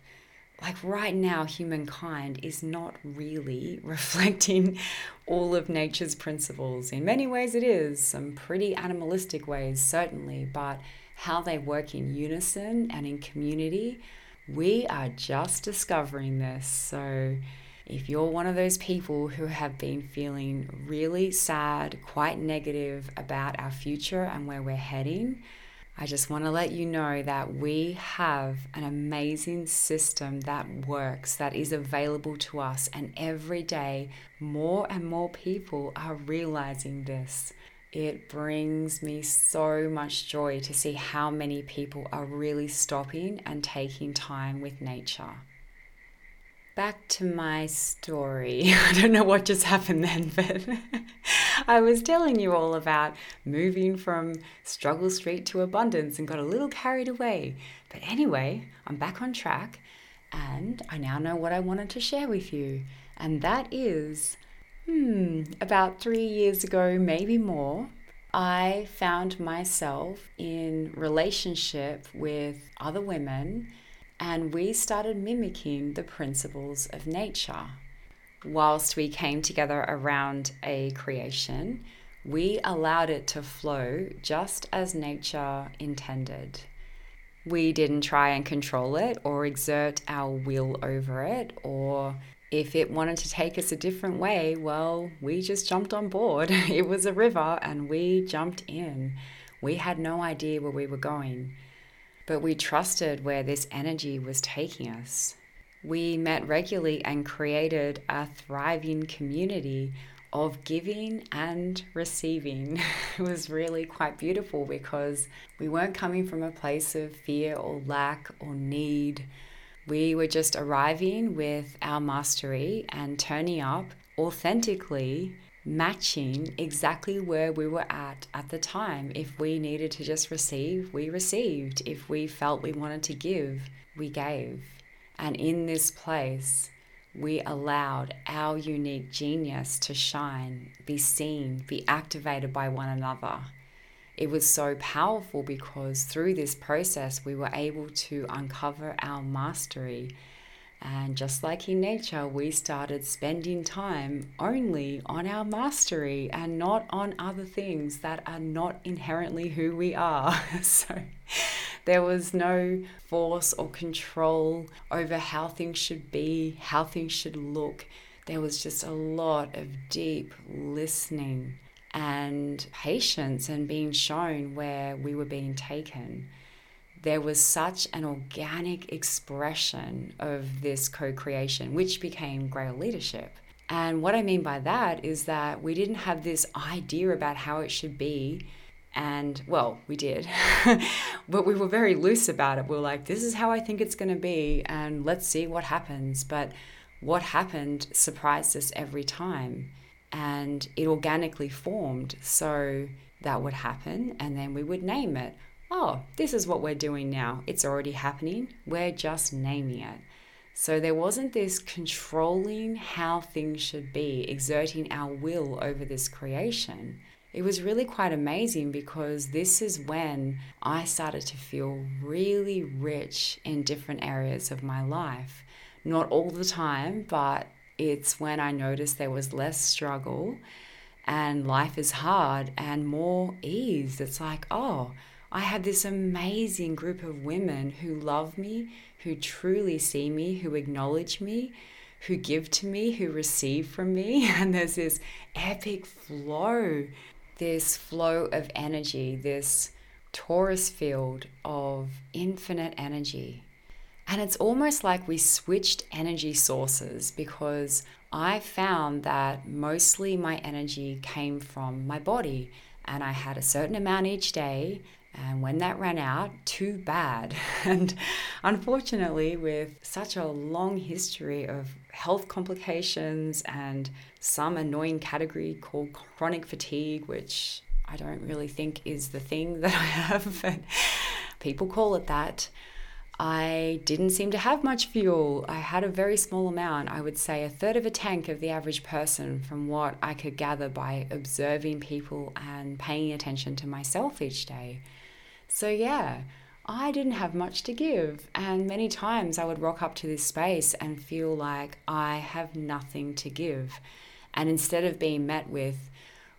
like right now, humankind is not really *laughs* reflecting all of nature's principles. In many ways, it is, some pretty animalistic ways, certainly, but how they work in unison and in community, we are just discovering this. So, if you're one of those people who have been feeling really sad, quite negative about our future and where we're heading, I just want to let you know that we have an amazing system that works, that is available to us. And every day, more and more people are realizing this. It brings me so much joy to see how many people are really stopping and taking time with nature. Back to my story. *laughs* I don't know what just happened then, but *laughs* I was telling you all about moving from struggle street to abundance and got a little carried away. But anyway, I'm back on track and I now know what I wanted to share with you. And that is hmm, about three years ago, maybe more, I found myself in relationship with other women and we started mimicking the principles of nature. Whilst we came together around a creation, we allowed it to flow just as nature intended. We didn't try and control it or exert our will over it, or if it wanted to take us a different way, well, we just jumped on board. *laughs* It was a river and we jumped in. We had no idea where we were going but we trusted where this energy was taking us. We met regularly and created a thriving community of giving and receiving. *laughs* it was really quite beautiful because we weren't coming from a place of fear or lack or need. We were just arriving with our mastery and turning up authentically matching exactly where we were at at the time. If we needed to just receive, we received. If we felt we wanted to give, we gave. And in this place, we allowed our unique genius to shine, be seen, be activated by one another. It was so powerful because through this process, we were able to uncover our mastery and just like in nature, we started spending time only on our mastery and not on other things that are not inherently who we are. *laughs* so there was no force or control over how things should be, how things should look. There was just a lot of deep listening and patience and being shown where we were being taken there was such an organic expression of this co creation, which became Grail Leadership. And what I mean by that is that we didn't have this idea about how it should be. And well, we did, *laughs* but we were very loose about it. We were like, this is how I think it's going to be, and let's see what happens. But what happened surprised us every time, and it organically formed. So that would happen, and then we would name it oh, this is what we're doing now. It's already happening. We're just naming it. So there wasn't this controlling how things should be, exerting our will over this creation. It was really quite amazing because this is when I started to feel really rich in different areas of my life. Not all the time, but it's when I noticed there was less struggle and life is hard and more ease. It's like, oh, I had this amazing group of women who love me, who truly see me, who acknowledge me, who give to me, who receive from me. *laughs* And there's this epic flow, this flow of energy, this torus field of infinite energy. And it's almost like we switched energy sources because I found that mostly my energy came from my body and I had a certain amount each day. And when that ran out, too bad. *laughs* And unfortunately, with such a long history of health complications and some annoying category called chronic fatigue, which I don't really think is the thing *laughs* that I have, but people call it that. I didn't seem to have much fuel. I had a very small amount, I would say a third of a tank of the average person, from what I could gather by observing people and paying attention to myself each day. So, yeah, I didn't have much to give. And many times I would rock up to this space and feel like I have nothing to give. And instead of being met with,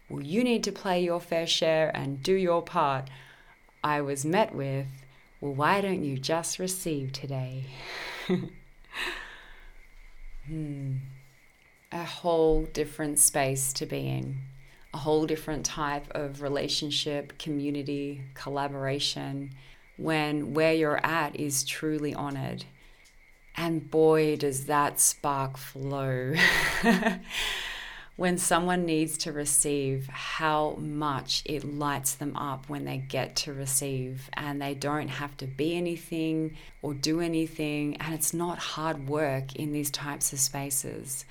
well, you need to play your fair share and do your part, I was met with, well, why don't you just receive today? *laughs* hmm. A whole different space to be in, a whole different type of relationship, community, collaboration, when where you're at is truly honored. And boy, does that spark flow. *laughs* when someone needs to receive, how much it lights them up when they get to receive and they don't have to be anything or do anything. And it's not hard work in these types of spaces.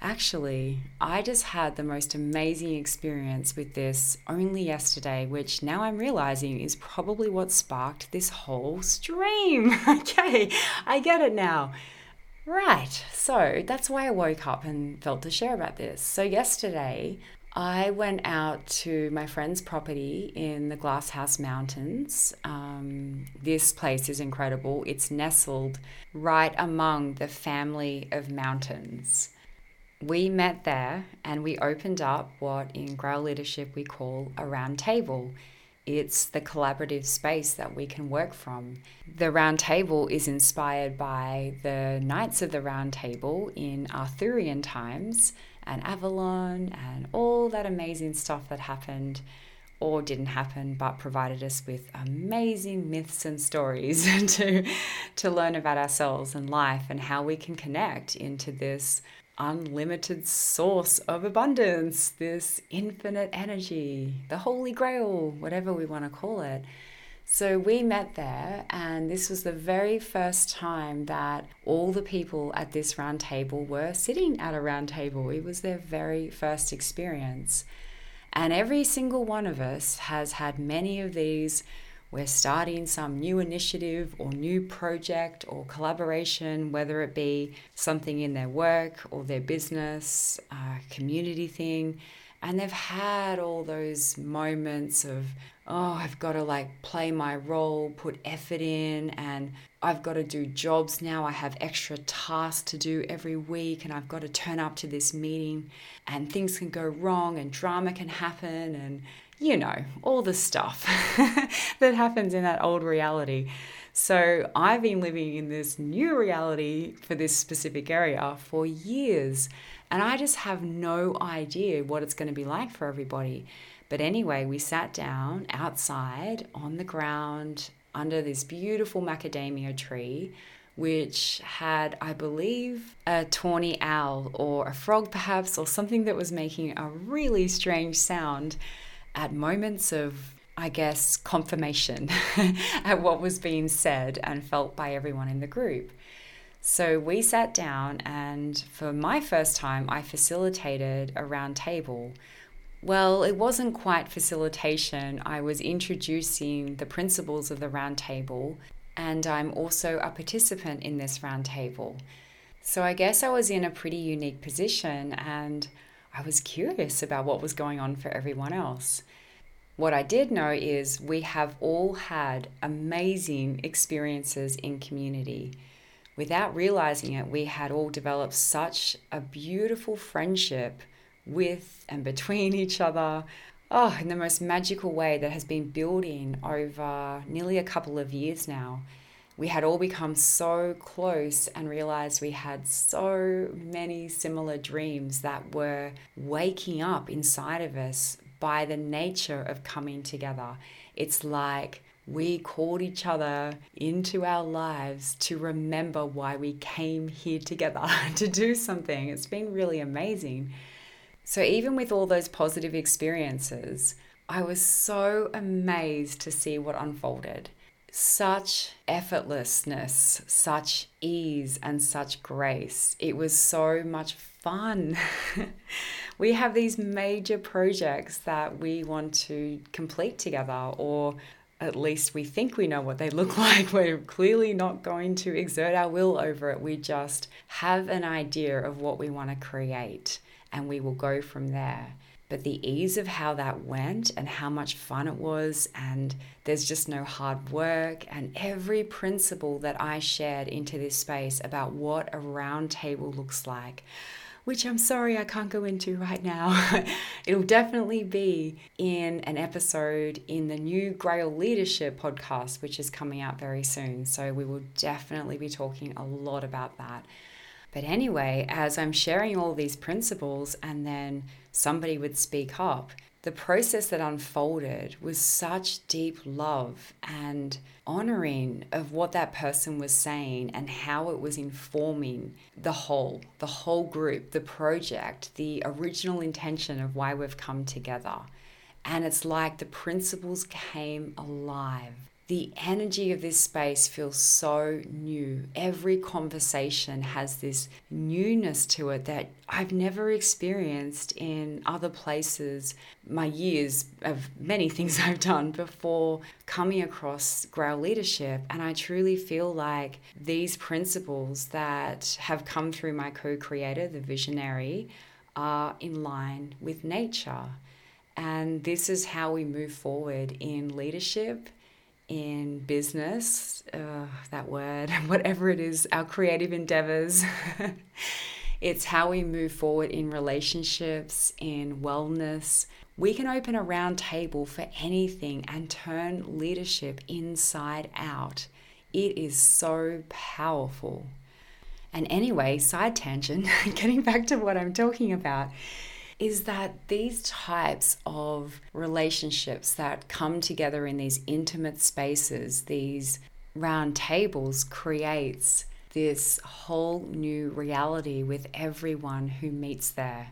Actually, I just had the most amazing experience with this only yesterday, which now I'm realizing is probably what sparked this whole stream. *laughs* okay, I get it now. Right, so that's why I woke up and felt to share about this. So, yesterday, I went out to my friend's property in the Glasshouse Mountains. Um, this place is incredible. It's nestled right among the family of mountains. We met there and we opened up what in Grail leadership we call a round table. It's the collaborative space that we can work from. The round table is inspired by the Knights of the Round Table in Arthurian times and Avalon and all that amazing stuff that happened or didn't happen but provided us with amazing myths and stories *laughs* to to learn about ourselves and life and how we can connect into this unlimited source of abundance, this infinite energy, the Holy Grail, whatever we want to call it. So we met there, and this was the very first time that all the people at this round table were sitting at a round table. It was their very first experience. And every single one of us has had many of these we're starting some new initiative or new project or collaboration, whether it be something in their work or their business, community thing. And they've had all those moments of, oh, I've got to like play my role, put effort in, and I've got to do jobs now. I have extra tasks to do every week, and I've got to turn up to this meeting, and things can go wrong, and drama can happen, and you know, all the stuff *laughs* that happens in that old reality. So I've been living in this new reality for this specific area for years, and I just have no idea what it's going to be like for everybody. But anyway, we sat down outside on the ground under this beautiful macadamia tree, which had, I believe, a tawny owl or a frog perhaps, or something that was making a really strange sound at moments of, I guess, confirmation *laughs* at what was being said and felt by everyone in the group. So we sat down, and for my first time, I facilitated a round table. Well, it wasn't quite facilitation. I was introducing the principles of the round table, and I'm also a participant in this round table. So I guess I was in a pretty unique position, and I was curious about what was going on for everyone else. What I did know is we have all had amazing experiences in community. Without realizing it, we had all developed such a beautiful friendship with and between *laughs* each other. Oh, in the most magical way that has been building over nearly a couple of years now. we had all become so close and realized we had so many similar dreams that were waking up inside of us by the nature of coming together. It's like we called each other into our lives to remember why we came here together *laughs* to do something. It's been really amazing. So, even with all those positive experiences, I was so amazed to see what unfolded. Such effortlessness, such ease, and such grace. It was so much fun. *laughs* we have these major projects that we want to complete together, or at least we think we know what they look *laughs* like. We're clearly not going to exert our will over it. We just have an idea of what we want to create and we will go from there. But the ease of how that went and how much fun it was, and there's just no hard work, and every principle that I shared into this space about what a round table looks like which I'm sorry I can't go into right now. *laughs* It'll definitely be in an episode in the new Grail Leadership podcast, which is coming out very soon. So we will definitely be talking a lot about that. But anyway, as I'm sharing all these principles and then somebody would speak up, the process that unfolded was such deep love and honoring of what that person was saying and how it was informing the whole, the whole group, the project, the original intention of why we've come together. And it's like the principles came alive the energy of this space feels so new. Every conversation has this newness to it that I've never experienced in other places. My years of many *laughs* things I've done before coming across Grail Leadership, and I truly feel like these principles that have come through my co creator, the visionary, are in line with nature. And this is how we move forward in leadership in business, uh, that word, *laughs* whatever it is, our creative endeavors. *laughs* it's how we move forward in relationships, in wellness. We can open a round table for anything and turn leadership inside out. It is so powerful. And anyway, side tangent, *laughs* getting back to what I'm talking about is that these types of relationships that come together in these intimate spaces, these round tables, creates this whole new reality with everyone who meets there.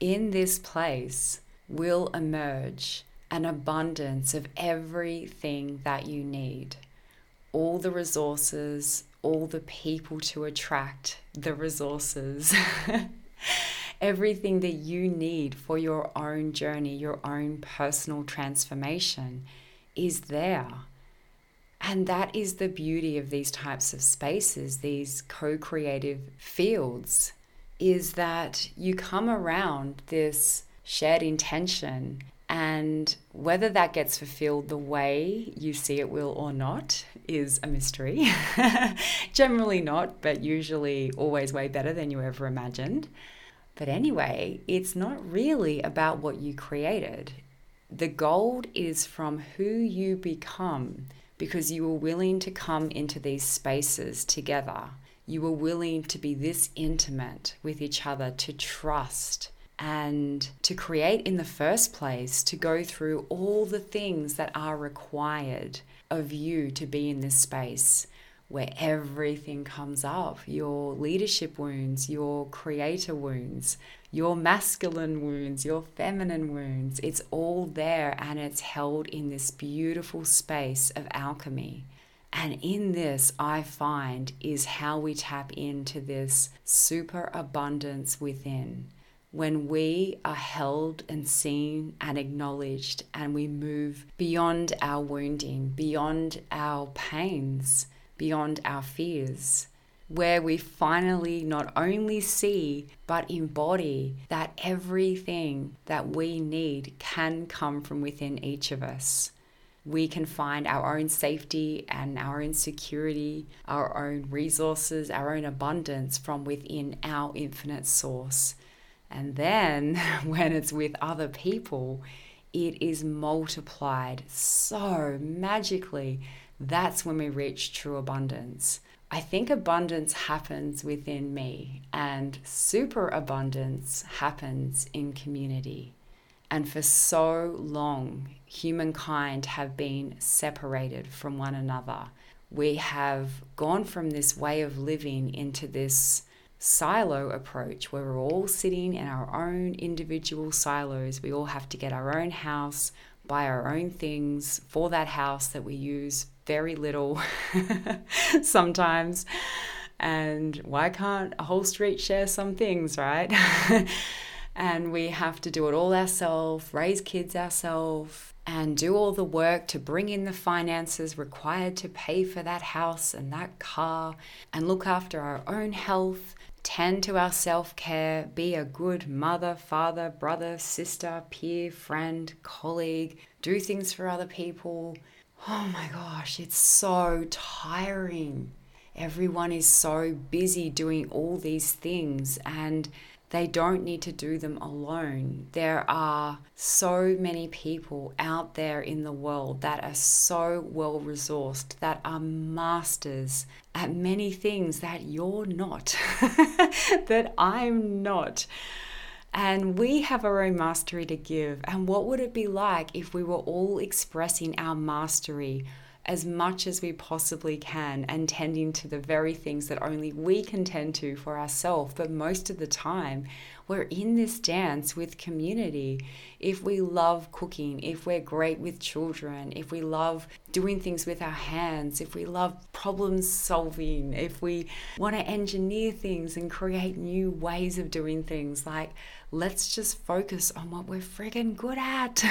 In this place will emerge an abundance of everything that you need. All the resources, all the people to attract the resources. *laughs* everything that you need for your own journey, your own personal transformation is there. And that is the beauty of these types of spaces, these co creative fields, is that you come around this shared intention. And whether that gets fulfilled the way you see it will or not is a mystery. *laughs* Generally not, but usually always way better than you ever imagined. But anyway, it's not really about what you created. The gold is from who you become because you were willing to come into these spaces together. You were willing to be this intimate with each other, to trust and to create in the first place, to go through all the things that are required of you to be in this space where everything comes up your leadership wounds, your creator wounds, your masculine wounds, your feminine wounds. It's all there and it's held in this beautiful space of alchemy. And in this, I find, is how we tap into this super abundance within. When we are held and seen and acknowledged, and we move beyond our wounding, beyond our pains, beyond our fears, where we finally not only see but embody that everything that we need can come from within each of us. We can find our own safety and our own security, our own resources, our own abundance from within our infinite source. And then *laughs* when it's with other people, it is multiplied so magically that's when we reach true abundance. I think abundance happens within me, and superabundance happens in community. And for so long, humankind have been separated from one another. We have gone from this way of living into this silo approach where we're all sitting in our own individual silos. We all have to get our own house, buy our own things for that house that we use very little *laughs* sometimes. And why can't a whole street share some things, right? *laughs* and we have to do it all ourselves, raise kids ourselves, and do all the work to bring in the finances required to pay for that house and that car and look after our own health tend to our self care, be a good mother, father, brother, sister, peer, friend, colleague, do things for other people. Oh my gosh, it's so tiring. Everyone is so busy doing all these things, and they don't need to do them alone. There are so many people out there in the world that are so well resourced, that are masters at many things that you're not, *laughs* that I'm not. And we have our own mastery to give. And what would it be like if we were all expressing our mastery as much as we possibly can and tending to the very things that only we can tend to for ourselves. But most of the time, we're in this dance with community. If we love cooking, if we're great with children, if we love doing things with our hands, if we love problem solving, if we want to engineer things and create new ways of doing things, like let's just focus on what we're friggin' good at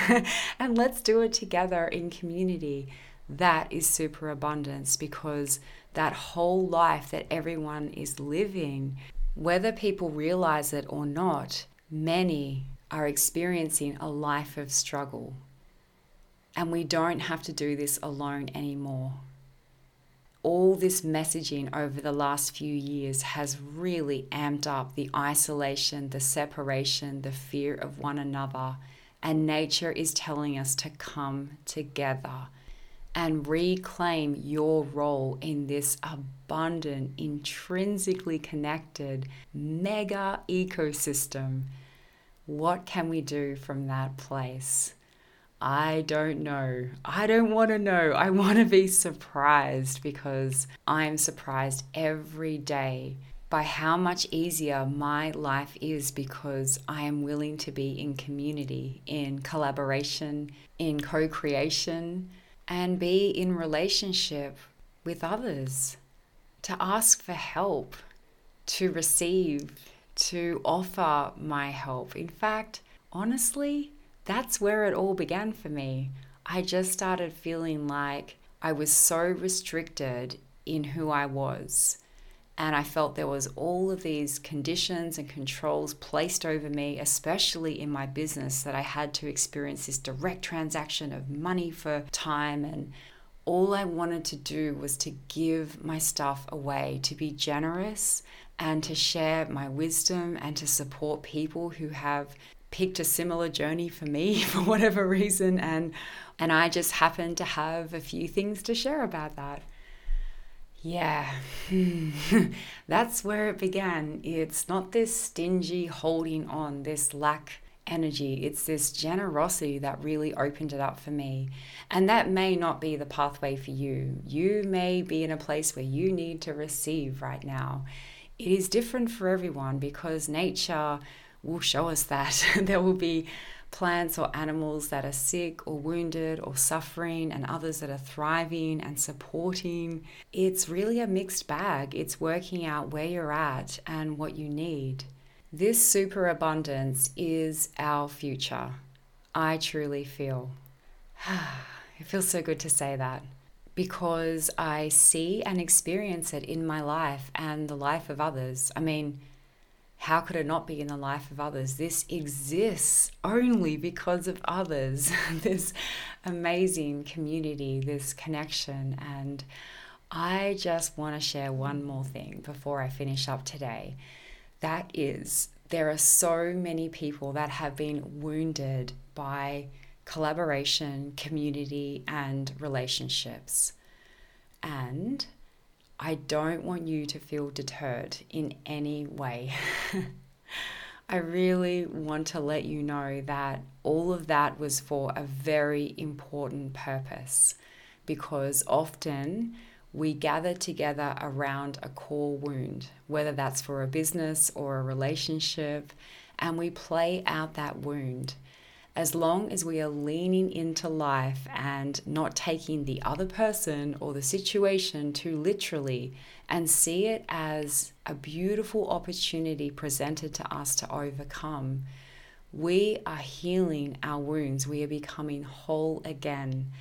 *laughs* and let's do it together in community that is superabundance because that whole life that everyone is living, whether people realize it or not, many are experiencing a life of struggle. And we don't have to do this alone anymore. All this messaging over the last few years has really amped up the isolation, the separation, the fear of one another. And nature is telling us to come together and reclaim your role in this abundant, intrinsically connected mega ecosystem. What can we do from that place? I don't know. I don't want to know. I want to be surprised because I'm surprised every day by how much easier my life is because I am willing to be in community, in collaboration, in co creation and be in relationship with others, to ask for help, to receive, to offer my help. In fact, honestly, that's where it all began for me. I just started feeling like I was so restricted in who I was and I felt there was all of these conditions and controls placed over me, especially in my business, that I had to experience this direct transaction of money for time. And all I wanted to do was to give my stuff away, to be generous and to share my wisdom and to support people who have picked a similar journey for me *laughs* for whatever reason and and I just happened to have a few things to share about that. Yeah, *laughs* that's where it began. It's not this stingy holding on, this lack energy. It's this generosity that really opened it up for me. And that may not be the pathway for you. You may be in a place where you need to receive right now. It is different for everyone because nature will show us that. *laughs* there will be plants or animals that are sick or wounded or suffering, and others that are thriving and supporting. It's really a mixed bag. It's working out where you're at and what you need. This superabundance is our future. I truly feel. *sighs* it feels so good to say that because I see and experience it in my life and the life of others. I mean, how could it not be in the life of others? This exists only because of others, *laughs* this amazing community, this connection. And I just want to share one more thing before I finish up today. That is, there are so many people that have been wounded by collaboration, community, and relationships. And I don't want you to feel deterred in any way. *laughs* I really want to let you know that all of that was for a very important purpose because often we gather together around a core wound, whether that's for a business or a relationship, and we play out that wound. As long as we are leaning into life and not taking the other person or the situation too literally and see it as a beautiful opportunity presented to us to overcome, we are healing our wounds. We are becoming whole again.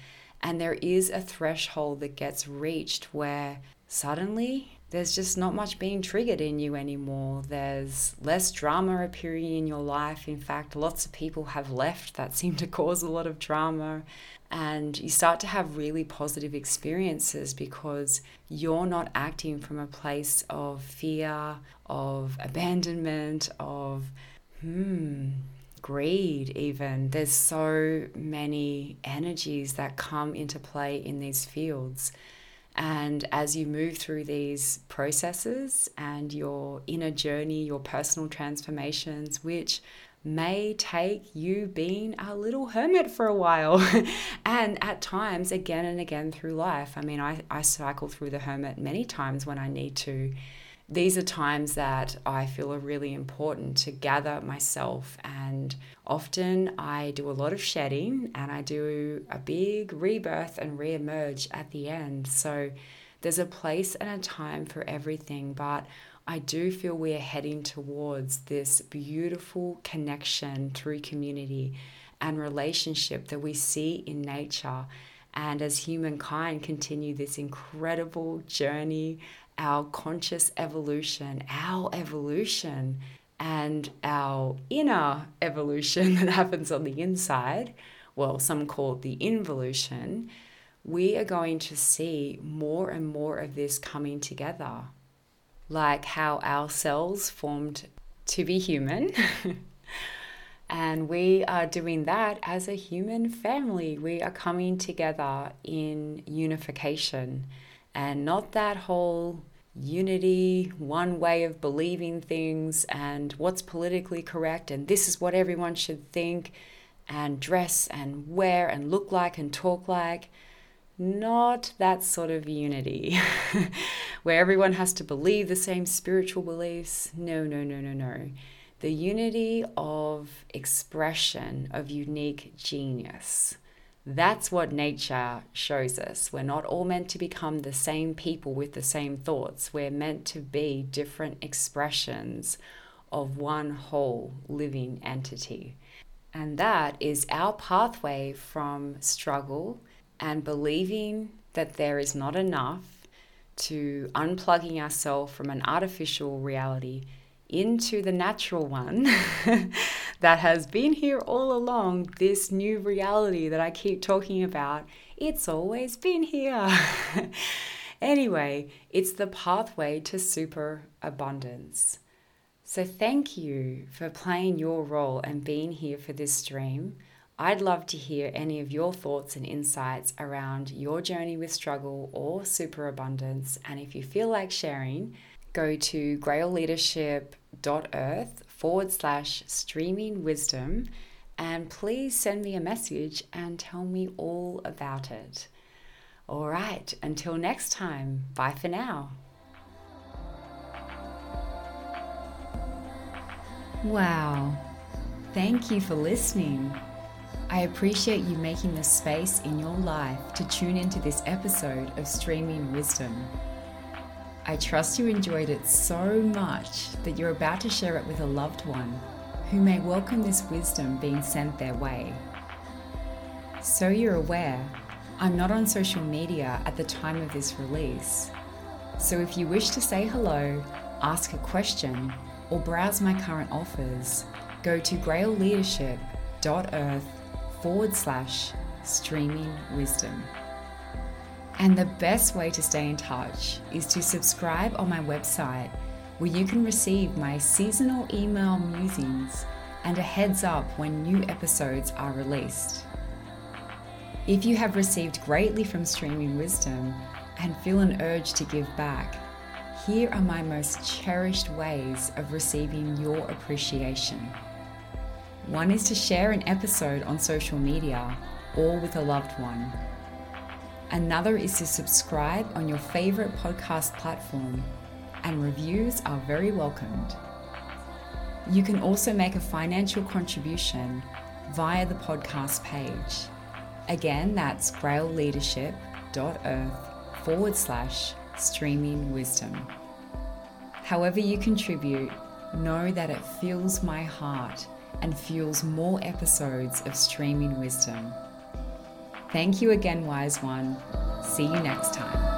And there is a threshold that gets reached where suddenly there's just not much being triggered in you anymore. There's less drama appearing in your life. In fact, lots of people have left that seem to cause a lot of drama. And you start to have really positive experiences because you're not acting from a place of fear, of abandonment, of, hmm, greed, even. There's so many energies that come into play in these fields. And as you move through these processes and your inner journey, your personal transformations, which may take you being a little hermit for a while *laughs* and at times again and again through life. I mean, I, I cycle through the hermit many times when I need to these are times that I feel are really important to gather myself. And often I do a lot of shedding and I do a big rebirth and re emerge at the end. So there's a place and a time for everything. But I do feel we are heading towards this beautiful connection through community and relationship that we see in nature. And as humankind continue this incredible journey our conscious evolution, our evolution, and our inner evolution *laughs* that happens on the inside, well, some call it the involution, we are going to see more and more of this coming together. Like how our cells formed to be human. *laughs* and we are doing that as a human family. We are coming together in unification and not that whole unity, one way of believing things, and what's politically correct, and this is what everyone should think, and dress and wear and look like and talk like. Not that sort of unity *laughs* where everyone has to believe the same spiritual beliefs. No, no, no, no, no. The unity of expression of unique genius that's what nature shows us. We're not all meant to become the same people with the same thoughts. We're meant to be different expressions of one whole living entity. And that is our pathway from struggle and believing that there is not enough to unplugging ourselves from an artificial reality into the natural one *laughs* that has been here all along, this new reality that I keep talking about, it's always been here. *laughs* anyway, it's the pathway to super abundance. So, thank you for playing your role and being here for this stream. I'd love to hear any of your thoughts and insights around your journey with struggle or superabundance. And if you feel like sharing, go to grailleadership.earth forward slash streaming wisdom and please send me a message and tell me all about it. All right, until next time, bye for now. Wow, thank you for listening. I appreciate you making the space in your life to tune into this episode of Streaming Wisdom. I trust you enjoyed it so much that you're about to share it with a loved one who may welcome this wisdom being sent their way. So you're aware, I'm not on social media at the time of this release. So if you wish to say hello, ask a question, or browse my current offers, go to grailleadership.earth forward slash streaming wisdom. And the best way to stay in touch is to subscribe on my website, where you can receive my seasonal email musings and a heads up when new episodes are released. If you have received greatly from Streaming Wisdom, and feel an urge to give back, here are my most cherished ways of receiving your appreciation. One is to share an episode on social media or with a loved one. Another is to subscribe on your favorite podcast platform, and reviews are very welcomed. You can also make a financial contribution via the podcast page. Again, that's grailleadership.earth forward slash streaming wisdom. However, you contribute, know that it fills my heart and fuels more episodes of streaming wisdom. Thank you again, Wise One. See you next time.